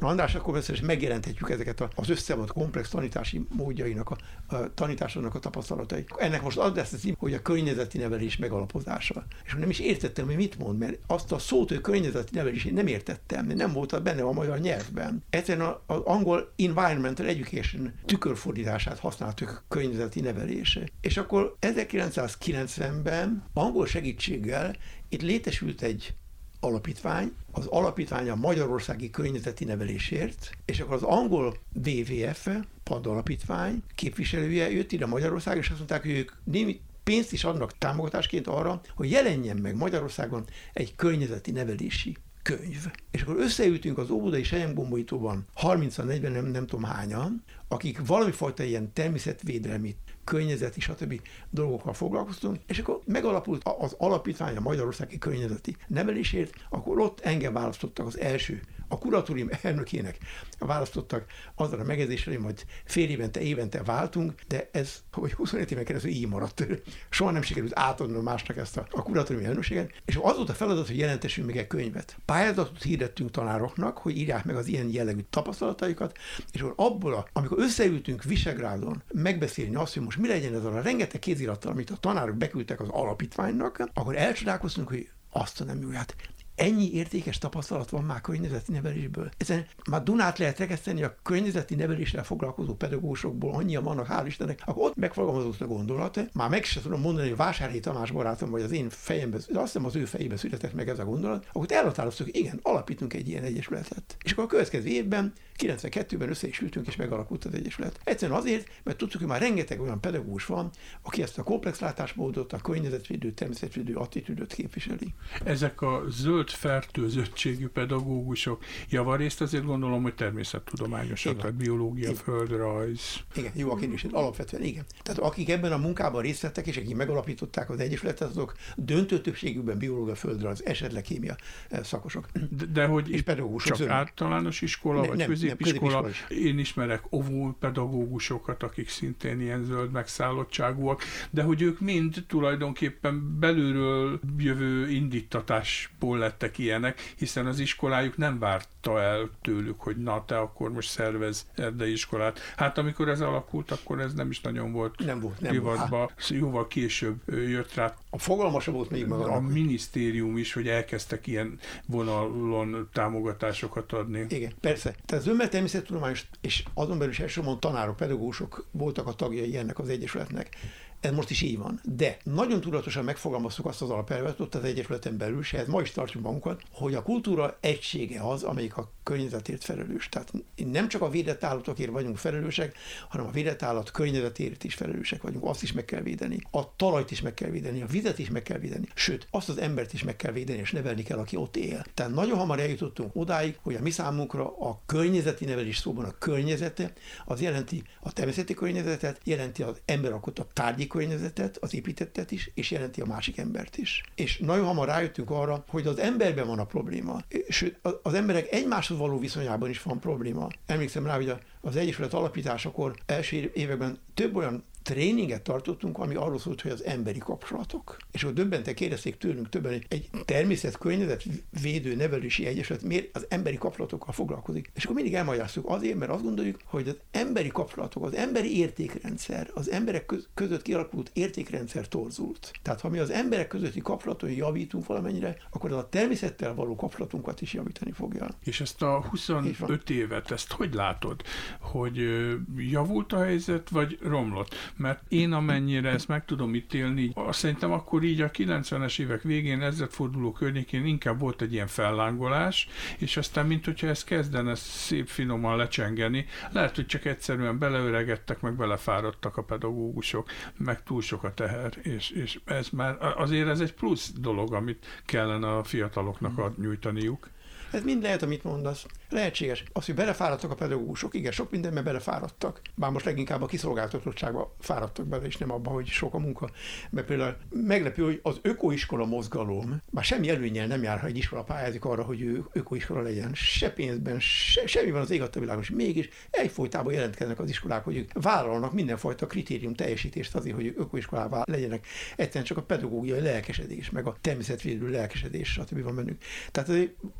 Na András, akkor és megjelenthetjük ezeket az összevont komplex tanítási módjainak, a, a tanításoknak a tapasztalatait. Ennek most az lesz az hogy a környezeti nevelés megalapozása. És nem is értettem, hogy mit mond, mert azt a szót, hogy környezeti nevelés, én nem értettem, nem volt benne a magyar nyelvben. Egyszerűen az angol environmental education tükörfordítását használtuk környezeti nevelése. És akkor 1990-ben angol segítséggel itt létesült egy alapítvány, az alapítvány a Magyarországi Környezeti Nevelésért, és akkor az angol WWF, PAD alapítvány képviselője jött ide Magyarország, és azt mondták, hogy ők némi pénzt is adnak támogatásként arra, hogy jelenjen meg Magyarországon egy környezeti nevelési könyv. És akkor összeültünk az óvodai sejemgombolítóban 30-40, nem, nem tudom hányan, akik valami fajta ilyen természetvédelmi környezeti, stb. dolgokkal foglalkoztunk, és akkor megalapult az alapítvány a Magyarországi Környezeti Nevelésért, akkor ott engem választottak az első a kuratórium elnökének választottak azzal a megjegyzéssel, hogy majd fél évente, évente váltunk, de ez, hogy 25 éven keresztül így maradt. Soha nem sikerült átadnom másnak ezt a, a kuratórium elnökséget, és az volt a feladat, hogy jelentessünk meg egy könyvet. Pályázatot hirdettünk tanároknak, hogy írják meg az ilyen jellegű tapasztalataikat, és akkor abból, a, amikor összeültünk Visegrádon megbeszélni azt, hogy most mi legyen ez a rengeteg kézirattal, amit a tanárok beküldtek az alapítványnak, akkor elcsodálkoztunk, hogy azt a nem jó, hát ennyi értékes tapasztalat van már környezeti nevelésből. Ezen már Dunát lehet rekeszteni a környezeti neveléssel foglalkozó pedagógusokból, annyian vannak, hál' Istennek, akkor ott megfogalmazott a gondolat. Már meg sem tudom mondani, hogy Vásárhelyi Tamás barátom, vagy az én fejemben, azt hiszem az ő fejében született meg ez a gondolat, akkor elhatároztuk, igen, alapítunk egy ilyen egyesületet. És akkor a következő évben 92-ben össze is ültünk, és megalakult az Egyesület. Egyszerűen azért, mert tudtuk, hogy már rengeteg olyan pedagógus van, aki ezt a komplex látásmódot, a környezetvédő, természetvédő attitűdöt képviseli. Ezek a zöld fertőzöttségű pedagógusok javarészt azért gondolom, hogy természettudományosak, tehát biológia, igen. földrajz. Igen, jó a kérdés, alapvetően igen. Tehát akik ebben a munkában részt vettek, és akik megalapították az Egyesületet, azok döntő többségükben biológia, földrajz, esetleg kémia eh, szakosok. De, de hogy és pedagógusok csak zöld. általános iskola, ne, vagy nem, középiskola. Nem, Én ismerek pedagógusokat, akik szintén ilyen zöld megszállottságúak, de hogy ők mind tulajdonképpen belülről jövő indítatásból lettek ilyenek, hiszen az iskolájuk nem várta el tőlük, hogy na, te akkor most szervez erdei iskolát. Hát amikor ez alakult, akkor ez nem is nagyon volt nem volt, nem divatba. Volt. Hát. Jóval később jött rá. A fogalmasa volt még maga. A minisztérium is, hogy elkezdtek ilyen vonalon támogatásokat adni. Igen, persze. Tehát az önmet természettudományos, és azon belül is elsősorban tanárok, pedagógusok voltak a tagjai ennek az egyesületnek. Ez most is így van. De nagyon tudatosan megfogalmaztuk azt az alapelvet ott az Egyesületen belül, és ez ma is tartjuk magunkat, hogy a kultúra egysége az, amelyik a környezetért felelős. Tehát nem csak a védett állatokért vagyunk felelősek, hanem a védett állat környezetért is felelősek vagyunk. Azt is meg kell védeni. A talajt is meg kell védeni, a vizet is meg kell védeni. Sőt, azt az embert is meg kell védeni, és nevelni kell, aki ott él. Tehát nagyon hamar eljutottunk odáig, hogy a mi számunkra a környezeti nevelés szóban a környezete, az jelenti a természeti környezetet, jelenti az ember a tárgyi környezetet, az építettet is, és jelenti a másik embert is. És nagyon hamar rájöttünk arra, hogy az emberben van a probléma. Sőt, az emberek egymáshoz való viszonyában is van probléma. Emlékszem rá, hogy az Egyesület alapításakor első években több olyan tréninget tartottunk, ami arról szólt, hogy az emberi kapcsolatok. És akkor döbbenten kérdezték tőlünk többen, hogy egy természet védő nevelési egyesület miért az emberi kapcsolatokkal foglalkozik. És akkor mindig elmagyaráztuk azért, mert azt gondoljuk, hogy az emberi kapcsolatok, az emberi értékrendszer, az emberek között kialakult értékrendszer torzult. Tehát ha mi az emberek közötti kapcsolaton javítunk valamennyire, akkor az a természettel való kapcsolatunkat is javítani fogja. És ezt a 25 évet, ezt hogy látod? Hogy javult a helyzet, vagy romlott? Mert én amennyire ezt meg tudom ítélni, azt szerintem akkor így a 90-es évek végén, ezredforduló környékén inkább volt egy ilyen fellángolás, és aztán, mint hogyha ez kezdene szép finoman lecsengeni, lehet, hogy csak egyszerűen beleöregedtek, meg belefáradtak a pedagógusok, meg túl sok a teher, és, és ez már azért ez egy plusz dolog, amit kellene a fiataloknak ad, nyújtaniuk. Ez mind lehet, amit mondasz. Lehetséges. Az, hogy belefáradtak a pedagógusok, igen, sok mindenben belefáradtak. Bár most leginkább a kiszolgáltatottságba fáradtak bele, és nem abban, hogy sok a munka. Mert például meglepő, hogy az ökoiskola mozgalom, már semmi előnyel nem jár, ha egy iskola pályázik arra, hogy ő ökoiskola legyen. Se pénzben, se, semmi van az ég a világon, és mégis egyfolytában jelentkeznek az iskolák, hogy ők vállalnak mindenfajta kritérium teljesítést azért, hogy ökoiskolává legyenek. Egyszerűen csak a pedagógiai lelkesedés, meg a természetvédő lelkesedés, stb. van bennük. Tehát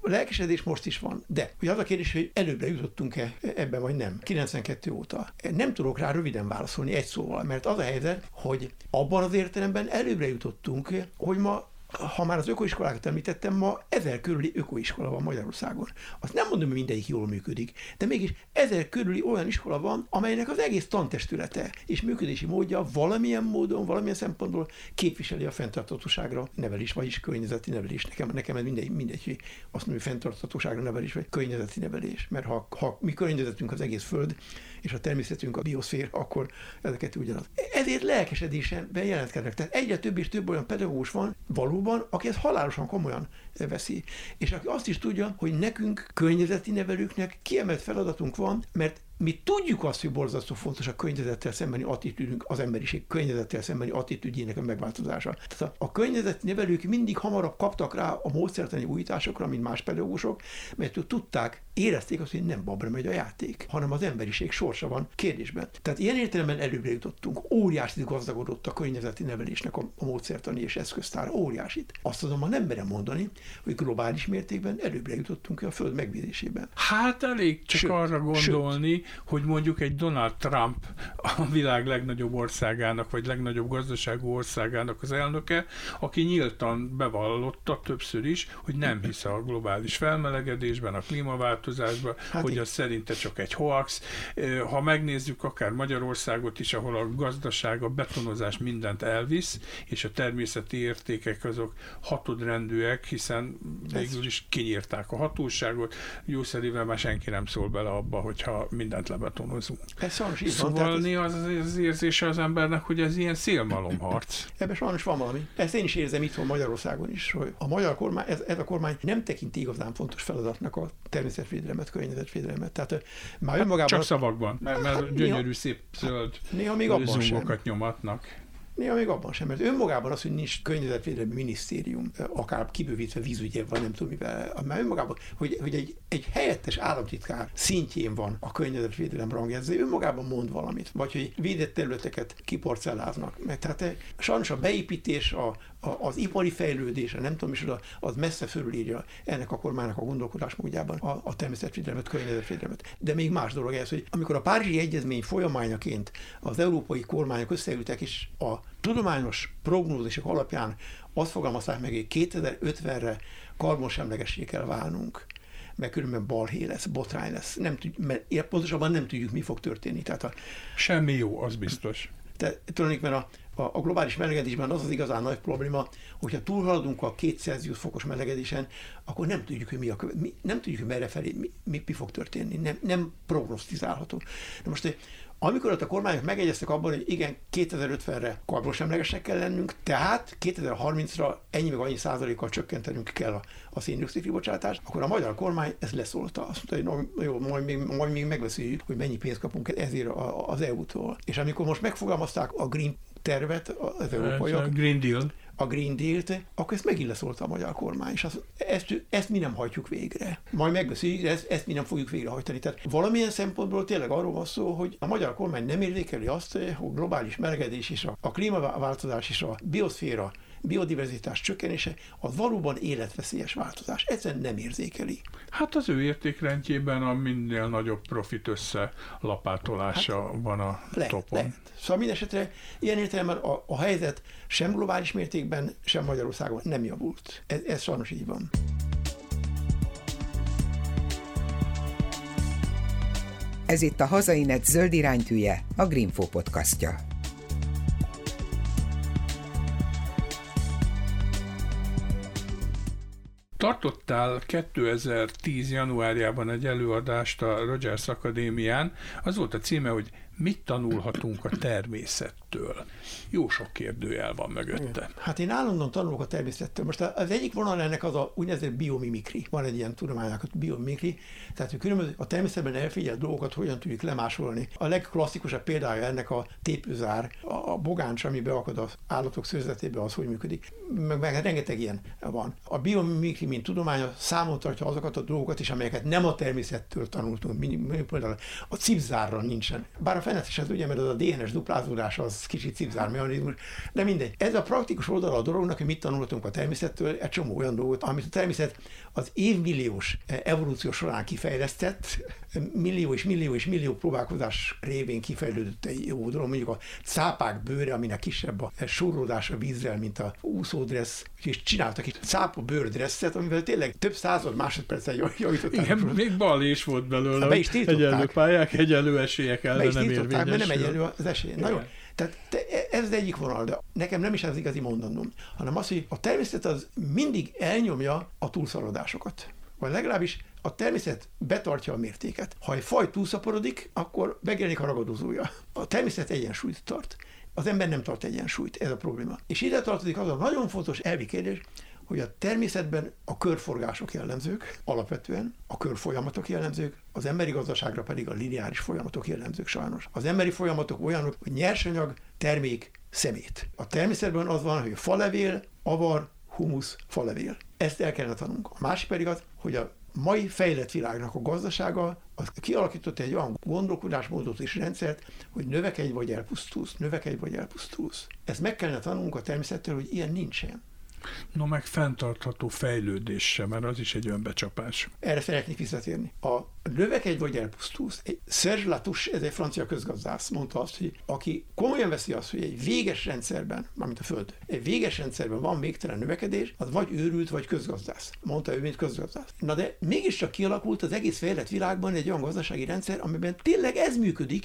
a lelkesedés most is van. De hogy az a kérdés, hogy előbbre jutottunk-e ebben, vagy nem. 92 óta. Nem tudok rá röviden válaszolni egy szóval, mert az a helyzet, hogy abban az értelemben előbbre jutottunk, hogy ma ha már az ökoiskolákat említettem, ma ezer körüli ökoiskola van Magyarországon. Azt nem mondom, hogy mindegyik jól működik, de mégis ezer körüli olyan iskola van, amelynek az egész tantestülete és működési módja valamilyen módon, valamilyen szempontból képviseli a fenntarthatóságra nevelés, vagyis környezeti nevelés. Nekem, nekem ez mindegy, mindegy hogy azt mondom, hogy fenntarthatóságra nevelés, vagy környezeti nevelés. Mert ha, ha mi környezetünk az egész föld, és a természetünk a bioszfér, akkor ezeket ugyanaz. Ezért lelkesedésen bejelentkeznek. Tehát egyre több és több olyan pedagógus van valóban, aki ezt halálosan komolyan veszi. És aki azt is tudja, hogy nekünk, környezeti nevelőknek kiemelt feladatunk van, mert mi tudjuk azt, hogy borzasztó fontos a környezettel szembeni attitűdünk, az emberiség környezettel szembeni attitűdjének a megváltozása. Tehát a, a környezeti nevelők mindig hamarabb kaptak rá a módszertani újításokra, mint más pedagógusok, mert ők tudták, érezték azt, hogy nem babra megy a játék, hanem az emberiség sorsa van kérdésben. Tehát ilyen értelemben előbbre jutottunk. Óriási gazdagodott a környezeti nevelésnek a, a módszertani és eszköztár. Óriásit. Azt azonban nem merem mondani, hogy globális mértékben előbbre jutottunk a föld megvédésében. Hát elég csak sőt, arra gondolni, sőt, hogy mondjuk egy Donald Trump a világ legnagyobb országának, vagy legnagyobb gazdaságú országának az elnöke, aki nyíltan bevallotta többször is, hogy nem hisz a globális felmelegedésben, a klímaváltozásban, hát hogy az szerinte csak egy hoax. Ha megnézzük akár Magyarországot is, ahol a gazdaság, a betonozás mindent elvisz, és a természeti értékek azok hatodrendűek, hiszen végül is kinyírták a hatóságot, jószerével már senki nem szól bele abba, hogyha minden mindent lebetonozunk. Ez sajnos így szóval van. Szóval az, az érzése az embernek, hogy ez ilyen szélmalomharc. Ebben sajnos van valami. Ezt én is érzem itthon Magyarországon is, hogy a magyar kormány, ez, ez a kormány nem tekinti igazán fontos feladatnak a természetvédelmet, környezetvédelmet. Tehát már önmagában... Hát csak szavakban, mert, mert hát, gyönyörű, néha, szép zöld néha még abban sem. nyomatnak. Néha még abban sem, mert önmagában az, hogy nincs környezetvédelmi minisztérium, akár kibővítve vízügye van, nem tudom mivel, mert önmagában, hogy, hogy egy, egy helyettes államtitkár szintjén van a környezetvédelem rangjegyző, önmagában mond valamit, vagy hogy védett területeket kiporcelláznak. Mert tehát eh, sajnos a beépítés, a, az ipari fejlődése, nem tudom is, az messze fölülírja ennek a kormánynak a gondolkodásmódjában a, a természetvédelmet, környezetvédelmet. De még más dolog ez, hogy amikor a Párizsi Egyezmény folyamányaként az európai kormányok összeültek, és a tudományos prognózisok alapján azt fogalmazták meg, hogy 2050-re karbonsemlegessé kell válnunk mert különben balhé lesz, botrány lesz. Nem tud, mert pontosabban nem tudjuk, mi fog történni. Tehát a, Semmi jó, az biztos. Tehát tulajdonképpen a, a, a globális melegedésben az az igazán nagy probléma, hogyha túlhaladunk a 2 Celsius fokos melegedésen, akkor nem tudjuk, hogy mi, a, mi nem tudjuk, hogy merre felé, mi, mi, mi fog történni. Nem, nem prognosztizálható. Na most amikor ott a kormányok megegyeztek abban, hogy igen, 2050-re karbonsemlegesek kell lennünk, tehát 2030-ra ennyi meg annyi százalékkal csökkentenünk kell a, a széndiokszid kibocsátást, akkor a magyar kormány ezt leszólta. Azt mondta, hogy no, jó, majd még, majd még megbeszéljük, hogy mennyi pénzt kapunk ezért az EU-tól. És amikor most megfogalmazták a Green tervet az európaiak. A Green Deal. A Green Deal-t, akkor ezt megint leszólta a magyar kormány, és azt, ezt, ezt mi nem hajtjuk végre. Majd megbeszéljük, de ezt, ezt mi nem fogjuk végrehajtani. Tehát valamilyen szempontból tényleg arról van szó, hogy a magyar kormány nem érzékeli azt, hogy globális melegedés és a, a klímaváltozás és a bioszféra biodiverzitás csökkenése az valóban életveszélyes változás. Egyszerűen nem érzékeli. Hát az ő értékrendjében a minél nagyobb profit lapátolása hát, van a lehet, topon. Lehet. Szóval minden esetre ilyen értelemben a, a helyzet sem globális mértékben, sem Magyarországon nem javult. Ez, ez sajnos így van. Ez itt a Hazainet zöld iránytűje, a Greenfo podcastja. Tartottál 2010. januárjában egy előadást a Rogers Akadémián, az volt a címe, hogy mit tanulhatunk a természettől? Jó sok kérdőjel van mögötte. Hát én állandóan tanulok a természettől. Most az egyik vonal ennek az a úgynevezett biomimikri. Van egy ilyen tudománynak, hogy biomimikri. Tehát, hogy különböző a természetben elfigyelt dolgokat hogyan tudjuk lemásolni. A legklasszikusabb példája ennek a tépőzár, a bogáncs, ami beakad az állatok szőzetébe, az hogy működik. Meg, meg rengeteg ilyen van. A biomimikri, mint tudománya számon tartja azokat a dolgokat is, amelyeket nem a természettől tanultunk. Például a cipzárra nincsen. Bár a fenetes az ugye, mert az a DNS duplázódás az kicsit cipzár mechanizmus, de mindegy. Ez a praktikus oldala a dolognak, hogy mit tanulhatunk a természettől, egy csomó olyan dolgot, amit a természet az évmilliós evolúció során kifejlesztett, millió és millió és millió próbálkozás révén kifejlődött egy jó dolog, mondjuk a cápák bőre, aminek kisebb a a vízzel, mint a úszódressz, és csináltak egy cápa bőrdresszet, amivel tényleg több század másodpercen javították. Igen, még bal is volt belőle. Be is Egyenlő pályák, egyenlő esélyek ellen nem érvényesül. mert nem egyenlő az esély. Na jó, tehát ez az egyik vonal, de nekem nem is ez az igazi mondanom, hanem az, hogy a természet az mindig elnyomja a túlszaladásokat Vagy legalábbis a természet betartja a mértéket. Ha egy faj túlszaporodik, akkor megjelenik a ragadozója. A természet egyensúlyt tart. Az ember nem tart egyensúlyt, ez a probléma. És ide tartozik az a nagyon fontos elvi kérdés, hogy a természetben a körforgások jellemzők, alapvetően a körfolyamatok jellemzők, az emberi gazdaságra pedig a lineáris folyamatok jellemzők sajnos. Az emberi folyamatok olyanok, hogy nyersanyag, termék, szemét. A természetben az van, hogy falevél, avar, humusz, falevél. Ezt el kellene tanulnunk. A másik pedig az, hogy a mai fejlett világnak a gazdasága az kialakított egy olyan gondolkodásmódot és rendszert, hogy növekedj vagy elpusztulsz, növekedj vagy elpusztulsz. Ezt meg kellene tanulnunk a természettől, hogy ilyen nincsen. No, meg fenntartható fejlődés mert az is egy önbecsapás. Erre szeretnék visszatérni. A növekedj vagy elpusztulsz. Serge Latouche, ez egy francia közgazdász, mondta azt, hogy aki komolyan veszi azt, hogy egy véges rendszerben, mármint a Föld, egy véges rendszerben van végtelen növekedés, az vagy őrült, vagy közgazdász. Mondta ő, mint közgazdász. Na de mégiscsak kialakult az egész fejlett világban egy olyan gazdasági rendszer, amiben tényleg ez működik,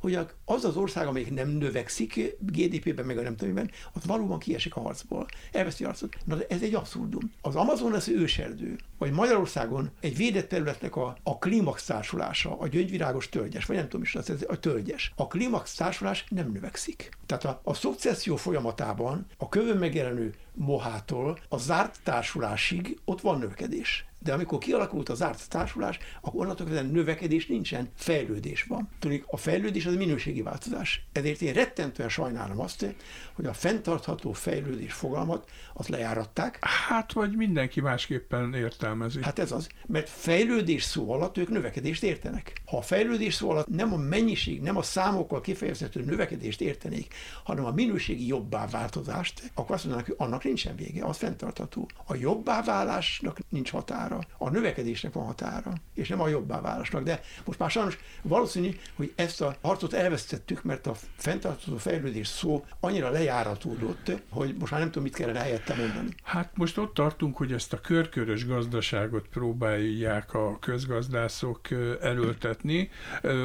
hogy az az ország, amelyik nem növekszik GDP-ben, meg a nem tudom, az valóban kiesik a harcból. Elveszi a harcot. Na de ez egy abszurdum. Az Amazon az őserdő, vagy Magyarországon egy védett területnek a, a klímax társulása, a gyöngyvirágos tölgyes, vagy nem tudom is, ez a tölgyes. A klímax társulás nem növekszik. Tehát a, a szukcesszió folyamatában a kövön megjelenő mohától a zárt társulásig ott van növekedés. De amikor kialakult a zárt társulás, akkor onnantól kezdve növekedés nincsen, fejlődés van. Tudjuk, a fejlődés az minőségi változás. Ezért én rettentően sajnálom azt, hogy a fenntartható fejlődés fogalmat azt lejáratták. Hát, vagy mindenki másképpen értelmezi. Hát ez az, mert fejlődés szó alatt ők növekedést értenek. Ha a fejlődés szó alatt nem a mennyiség, nem a számokkal kifejezhető növekedést értenék, hanem a minőségi jobbá változást, akkor azt mondanak, hogy annak nincsen vége, az fenntartható. A jobbá válásnak nincs határa, a növekedésnek van határa, és nem a jobbá válásnak. De most már sajnos valószínű, hogy ezt a harcot elvesztettük, mert a fenntartható fejlődés szó annyira lejáratódott, hogy most már nem tudom, mit kellene helyette mondani. Hát most ott tartunk, hogy ezt a körkörös gazdaságot próbálják a közgazdászok erőltetni,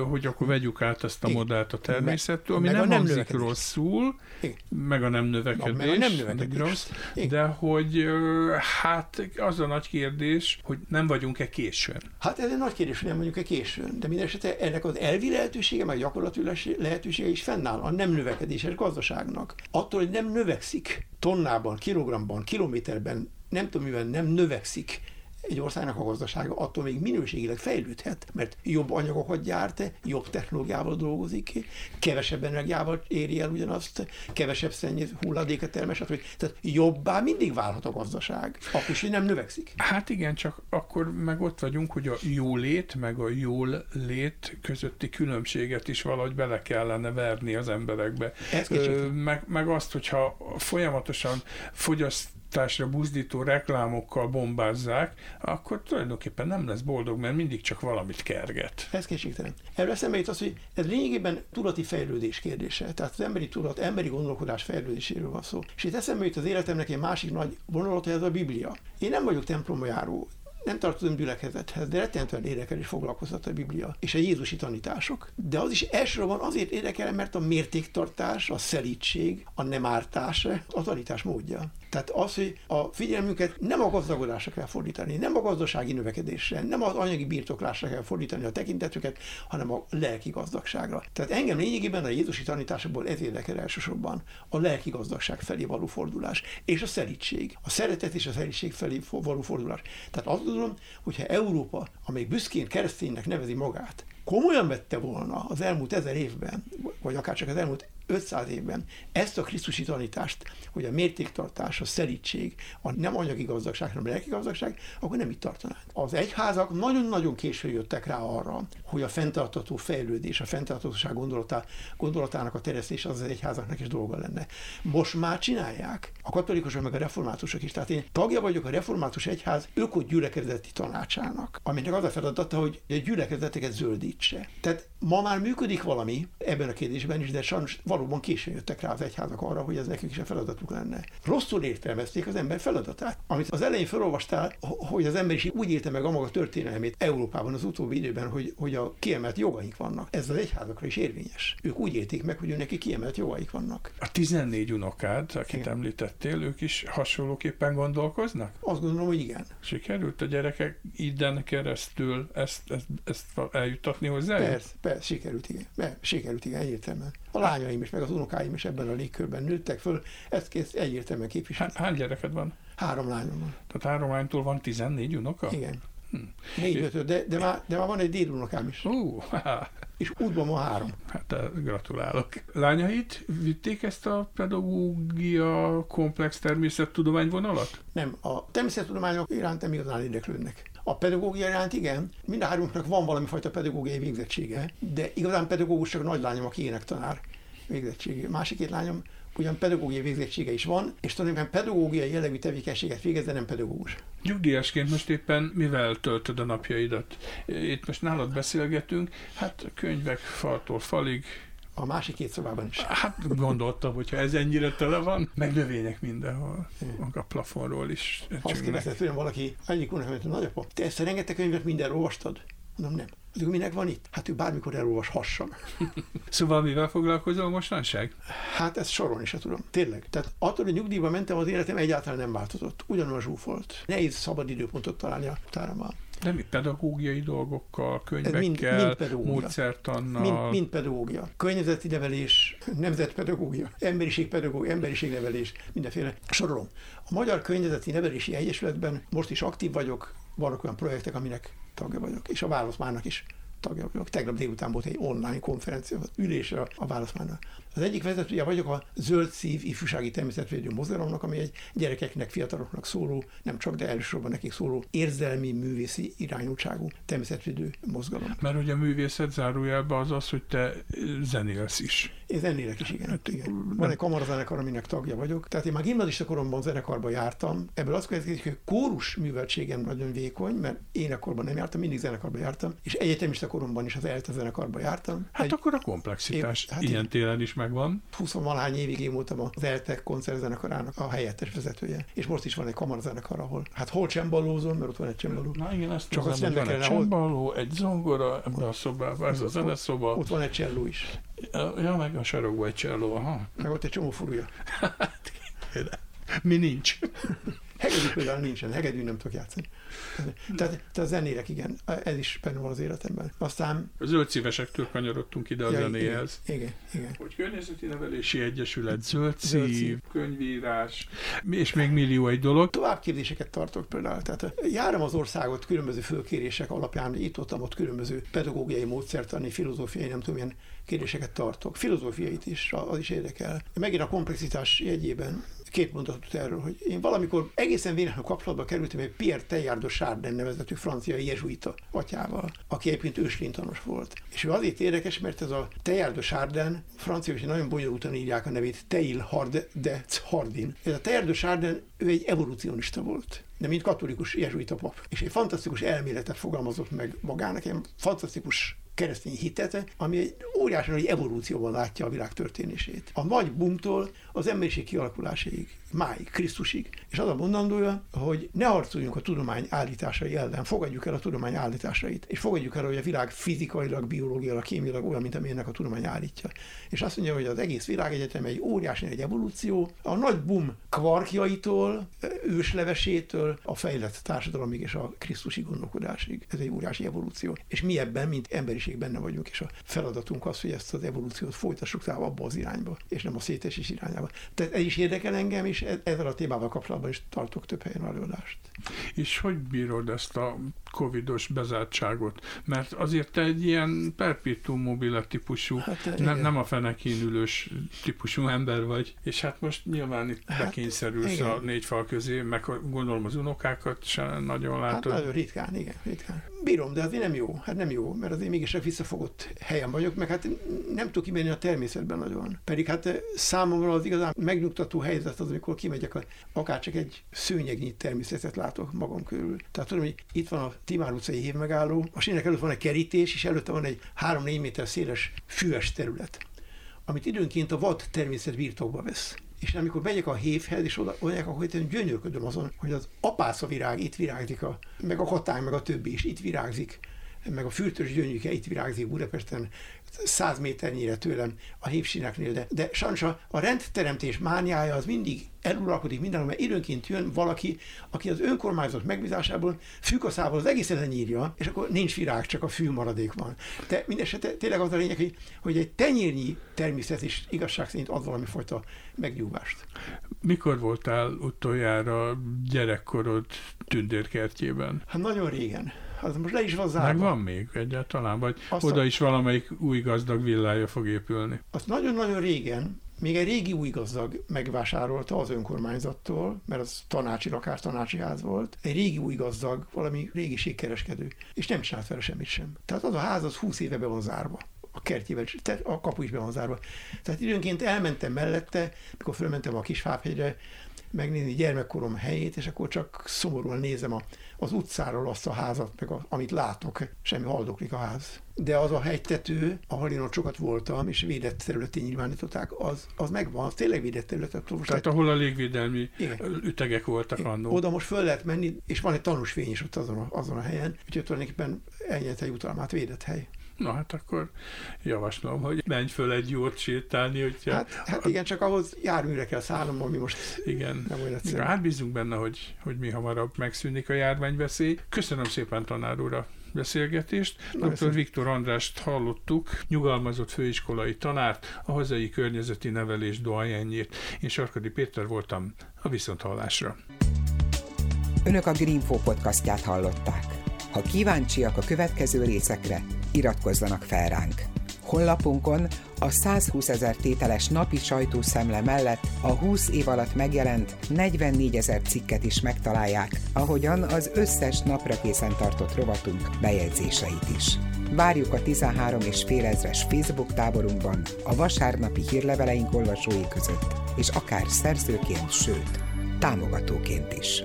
hogy akkor vegyük át ezt a modellt a természettől, ami meg nem, nem hangzik rosszul, Igen. meg a nem növekedés, meg a nem növekedés. Rossz, de hogy hát az a nagy kérdés, hogy nem vagyunk-e későn. Hát ez egy nagy kérdés, hogy nem vagyunk-e későn, de minden esetre ennek az elvi lehetősége, meg gyakorlati lehetősége is fennáll a nem növekedéses gazdaságnak. Attól, hogy nem növekszik tonnában, kilogramban, kilométerben, nem tudom mivel nem növekszik egy országnak a gazdasága attól még minőségileg fejlődhet, mert jobb anyagokat gyárt, jobb technológiával dolgozik, kevesebb energiával éri el ugyanazt, kevesebb szennyez hulladéket termes, hogy tehát jobbá mindig válhat a gazdaság, akkor is, nem növekszik. Hát igen, csak akkor meg ott vagyunk, hogy a jólét, meg a jól lét közötti különbséget is valahogy bele kellene verni az emberekbe. Ez meg, meg azt, hogyha folyamatosan fogyaszt fogyasztásra buzdító reklámokkal bombázzák, akkor tulajdonképpen nem lesz boldog, mert mindig csak valamit kerget. Ez kétségtelen. Erről eszembe jut az, hogy ez lényegében tudati fejlődés kérdése. Tehát az emberi tudat, emberi gondolkodás fejlődéséről van szó. És itt eszembe jut az életemnek egy másik nagy vonalat, ez a Biblia. Én nem vagyok templomba járó, nem tartozom gyülekezethez, de rettentően érdekel és foglalkoztat a Biblia és a Jézusi tanítások. De az is elsősorban azért érdekel, mert a mértéktartás, a szelítség, a nem ártás a tanítás módja. Tehát az, hogy a figyelmünket nem a gazdagodásra kell fordítani, nem a gazdasági növekedésre, nem az anyagi birtoklásra kell fordítani a tekintetüket, hanem a lelki gazdagságra. Tehát engem lényegében a Jézusi tanításokból ez érdekel elsősorban a lelki gazdagság felé való fordulás, és a szelítség, a szeretet és a szelítség felé való fordulás. Tehát azt gondolom, hogyha Európa, amely büszkén kereszténynek nevezi magát, komolyan vette volna az elmúlt ezer évben, vagy akár csak az elmúlt 500 évben ezt a Krisztusi tanítást, hogy a mértéktartás, a szelítség, a nem anyagi gazdagság, hanem lelki gazdagság, akkor nem itt tartanánk. Az egyházak nagyon-nagyon későn jöttek rá arra, hogy a fenntartató fejlődés, a fenntartatóság gondolatá, gondolatának a teresztés az az egyházaknak is dolga lenne. Most már csinálják. A katolikusok meg a reformátusok is. Tehát én tagja vagyok a református egyház ökogyülekezeti tanácsának, aminek az a feladata, hogy a gyülekezeteket zöldítse. Tehát ma már működik valami ebben a kérdésben is, de sajnos valóban későn jöttek rá az egyházak arra, hogy ez nekik is a feladatuk lenne. Rosszul értelmezték az ember feladatát. Amit az elején felolvastál, hogy az ember is úgy élte meg a maga történelmét Európában az utóbbi időben, hogy, hogy a kiemelt jogaink vannak. Ez az egyházakra is érvényes. Ők úgy élték meg, hogy neki kiemelt jogaik vannak. A 14 unokád, akit igen. említettél, ők is hasonlóképpen gondolkoznak? Azt gondolom, hogy igen. Sikerült a gyerekek idden keresztül ezt, ezt, ezt eljutatni hozzá? Persze, persze, sikerült, igen. Be, sikerült, igen, egyértelműen. A lányaim is, meg az unokáim is ebben a légkörben nőttek föl, ezt kész egyértelműen képviselni. Hány gyereked van? Három lányom van. Tehát három lánytól van 14 unoka? Igen. Hm. Négy, öt, de, de, már, de már van egy dédunokám is. Uh, és útban van három. Hát gratulálok. Lányait vitték ezt a pedagógia komplex természettudomány vonalat? Nem, a természettudományok iránt nem igazán érdeklődnek. A pedagógia iránt igen, mind a háromnak van valami fajta pedagógiai végzettsége, de igazán pedagógus csak nagy lányom, aki énektanár végzettsége. Másik két lányom ugyan pedagógiai végzettsége is van, és tulajdonképpen pedagógiai jellegű tevékenységet végez, de nem pedagógus. Nyugdíjasként most éppen mivel töltöd a napjaidat? Itt most nálad beszélgetünk, hát könyvek faltól falig, a másik két szobában is. Hát gondoltam, hogyha ez ennyire tele van, meg növények mindenhol, a plafonról is. Azt kérdezte tőlem valaki, egyik úrnak, hogy nagyapa, te ezt a rengeteg könyvet minden olvastad? Mondom, nem. Ő minek van itt? Hát ő bármikor elolvashassam. szóval mivel foglalkozol mostanság? Hát ezt sorolni se tudom. Tényleg. Tehát attól, hogy nyugdíjba mentem, az életem egyáltalán nem változott. Ugyanolyan zsúfolt. Nehéz szabad időpontot találni a tárommal. De mi pedagógiai dolgokkal, könyvekkel, mind, mind pedagógia. módszertannal? Mind, mind pedagógia. Környezeti nevelés, nemzetpedagógia, emberiségpedagógia, emberiségnevelés, mindenféle. Sorolom. A Magyar Környezeti Nevelési Egyesületben most is aktív vagyok, vannak olyan projektek, aminek tagja vagyok, és a Válaszmárnak is tagja vagyok. Tegnap délután volt egy online konferencia, ülés a Válaszmárnak. Az egyik vezetője vagyok a Zöld Szív ifjúsági természetvédő mozgalomnak, ami egy gyerekeknek, fiataloknak szóló, nem csak, de elsősorban nekik szóló érzelmi, művészi irányultságú természetvédő mozgalom. Mert ugye a művészet zárójelben az az, hogy te zenélsz is. Én zenélek is, igen. Hát, igen. Van egy kamarazenekar, aminek tagja vagyok. Tehát én már gimnazista koromban zenekarba jártam. Ebből az következik, hogy kórus műveltségem nagyon vékony, mert énekorban nem jártam, mindig zenekarba jártam, és egyetemista koromban is az ELTE zenekarba jártam. Hát egy, akkor a komplexitás év, hát ilyen téren is megvan. 20 valahány évig én voltam az ELTE koncertzenekarának a helyettes vezetője, és most is van egy kamarazenekar, ahol hát hol csemballózom, mert ott van egy csembaló. Na igen, ezt Csak azt van egy csemballó, egy zongora ebben a szobában, ez a zeneszoba. Ott van egy cselló is. Ja, meg a sarokban egy cselló, aha. Meg ott egy csomó furúja. Mi nincs. Hegedű például nincsen, hegedű nem tudok játszani. Tehát, tehát a zenérek, igen, ez is benne van az életemben. Aztán... Zöld szívesektől kanyarodtunk ide a ja, zenéhez. Igen, igen, igen. Hogy Környezeti Nevelési Egyesület, zöld szív, zöld szív, könyvírás, és még millió egy dolog. Továbbképzéseket tartok például. Tehát járom az országot különböző fölkérések alapján, itt ott, ott különböző pedagógiai módszertani, filozófiai, nem tudom, milyen kérdéseket tartok. Filozófiait is, az is érdekel. Megint a komplexitás jegyében két mondatot erről, hogy én valamikor egészen véletlenül kapcsolatba kerültem egy Pierre Teilhard de Chardin nevezetű francia jezsuita atyával, aki egyébként őslintanos volt. És ő azért érdekes, mert ez a Teilhard de Chardin, francia és nagyon bonyolultan írják a nevét, Teilhard de Chardin. Ez a Teilhard de Chardin, ő egy evolucionista volt de mint katolikus jezsuita pap. És egy fantasztikus elméletet fogalmazott meg magának, egy fantasztikus keresztény hitete, ami egy óriási nagy evolúcióban látja a világ történését. A nagy bumtól az emberiség kialakulásáig, máig, Krisztusig. És az a mondandója, hogy ne harcoljunk a tudomány állításai ellen, fogadjuk el a tudomány állításait, és fogadjuk el, hogy a világ fizikailag, biológiailag, kémiailag olyan, mint amilyennek a tudomány állítja. És azt mondja, hogy az egész világegyetem egy óriási egy evolúció, a nagy bum kvarkjaitól, őslevesétől a fejlett társadalomig és a Krisztusi gondolkodásig. Ez egy óriási evolúció. És mi ebben, mint emberiség benne vagyunk, és a feladatunk az, hogy ezt az evolúciót folytassuk tovább abba az irányba, és nem a szétesés irányába. Tehát ez is érdekel engem, és e- ezzel a témával kapcsolatban is tartok több helyen előadást. És hogy bírod ezt a covidos bezártságot? Mert azért te egy ilyen perpetuum mobile típusú, hát, nem, nem a fenekén ülős típusú ember vagy, és hát most nyilván itt hát, bekényszerülsz igen. a négy fal közé, meg gondolom az unokákat sem nagyon hát látod. Hát nagyon ritkán, igen, ritkán. Bírom, de azért nem jó. Hát nem jó, mert azért mégis visszafogott helyen vagyok, meg hát nem tudok kimenni a természetben nagyon. Pedig hát számomra az igazán megnyugtató helyzet az, amikor kimegyek, akár csak egy szőnyegnyi természetet látok magam körül. Tehát tudom, hogy itt van a Timár utcai hívmegálló, a sínek előtt van egy kerítés, és előtte van egy 3-4 méter széles füves terület amit időnként a vad természet birtokba vesz. És amikor megyek a hévhez, és oda mondják, akkor én gyönyörködöm azon, hogy az apásza virág itt virágzik, a, meg a katány, meg a többi is itt virágzik, meg a fürtös gyöngyöke itt virágzik Budapesten, száz méternyire tőlem a hívsineknél, de, de sajnos a, a rendteremtés mániája az mindig eluralkodik mindenhol, mert időnként jön valaki, aki az önkormányzat megbízásából fűkaszából az egészet lenyírja, és akkor nincs virág, csak a fű maradék van. De mindesetre tényleg az a lényeg, hogy, hogy egy tenyérnyi természet is igazság szerint ad valami fajta megnyugvást. Mikor voltál utoljára gyerekkorod tündérkertjében? Hát nagyon régen az most le is van zárva. Meg van még egyáltalán, vagy Azt oda a... is valamelyik új gazdag villája fog épülni? Azt nagyon-nagyon régen, még egy régi új gazdag megvásárolta az önkormányzattól, mert az tanácsi lakás, tanácsi ház volt. Egy régi új gazdag, valami régi ségkereskedő, és nem csinált fel semmit sem. Tehát az a ház az 20 éve be van zárva a kertjével, a kapu is be van zárva. Tehát időnként elmentem mellette, mikor fölmentem a Kisfábhegyre, megnézni gyermekkorom helyét, és akkor csak szomorúan nézem a, az utcáról azt a házat, meg a, amit látok, semmi haldoklik a ház. De az a hegytető, ahol én ott sokat voltam, és védett területén nyilvánították, az, az megvan, az tényleg védett terület. Tehát ahol a légvédelmi Igen. ütegek voltak annó. Oda most föl lehet menni, és van egy tanús fény is ott azon a, azon a helyen, úgyhogy tulajdonképpen elnyert egy utalmát védett hely. Na hát akkor javaslom, hogy menj föl egy jót sétálni. Hogyha... Hát, hát igen, csak ahhoz járműre kell szállnom, ami most igen. nem olyan egyszerű. Hát bízunk benne, hogy, hogy mi hamarabb megszűnik a járványveszély. Köszönöm szépen tanár úr a beszélgetést. Na, Dr. Viktor Andrást hallottuk, nyugalmazott főiskolai tanárt, a hazai környezeti nevelés doajenjét. Én Sarkadi Péter voltam a Viszonthallásra. Önök a Greenfo podcastját hallották. Ha kíváncsiak a következő részekre, iratkozzanak fel ránk. Honlapunkon a 120 ezer tételes napi sajtószemle mellett a 20 év alatt megjelent 44 ezer cikket is megtalálják, ahogyan az összes napra készen tartott rovatunk bejegyzéseit is. Várjuk a 13 és fél ezres Facebook táborunkban, a vasárnapi hírleveleink olvasói között, és akár szerzőként, sőt, támogatóként is.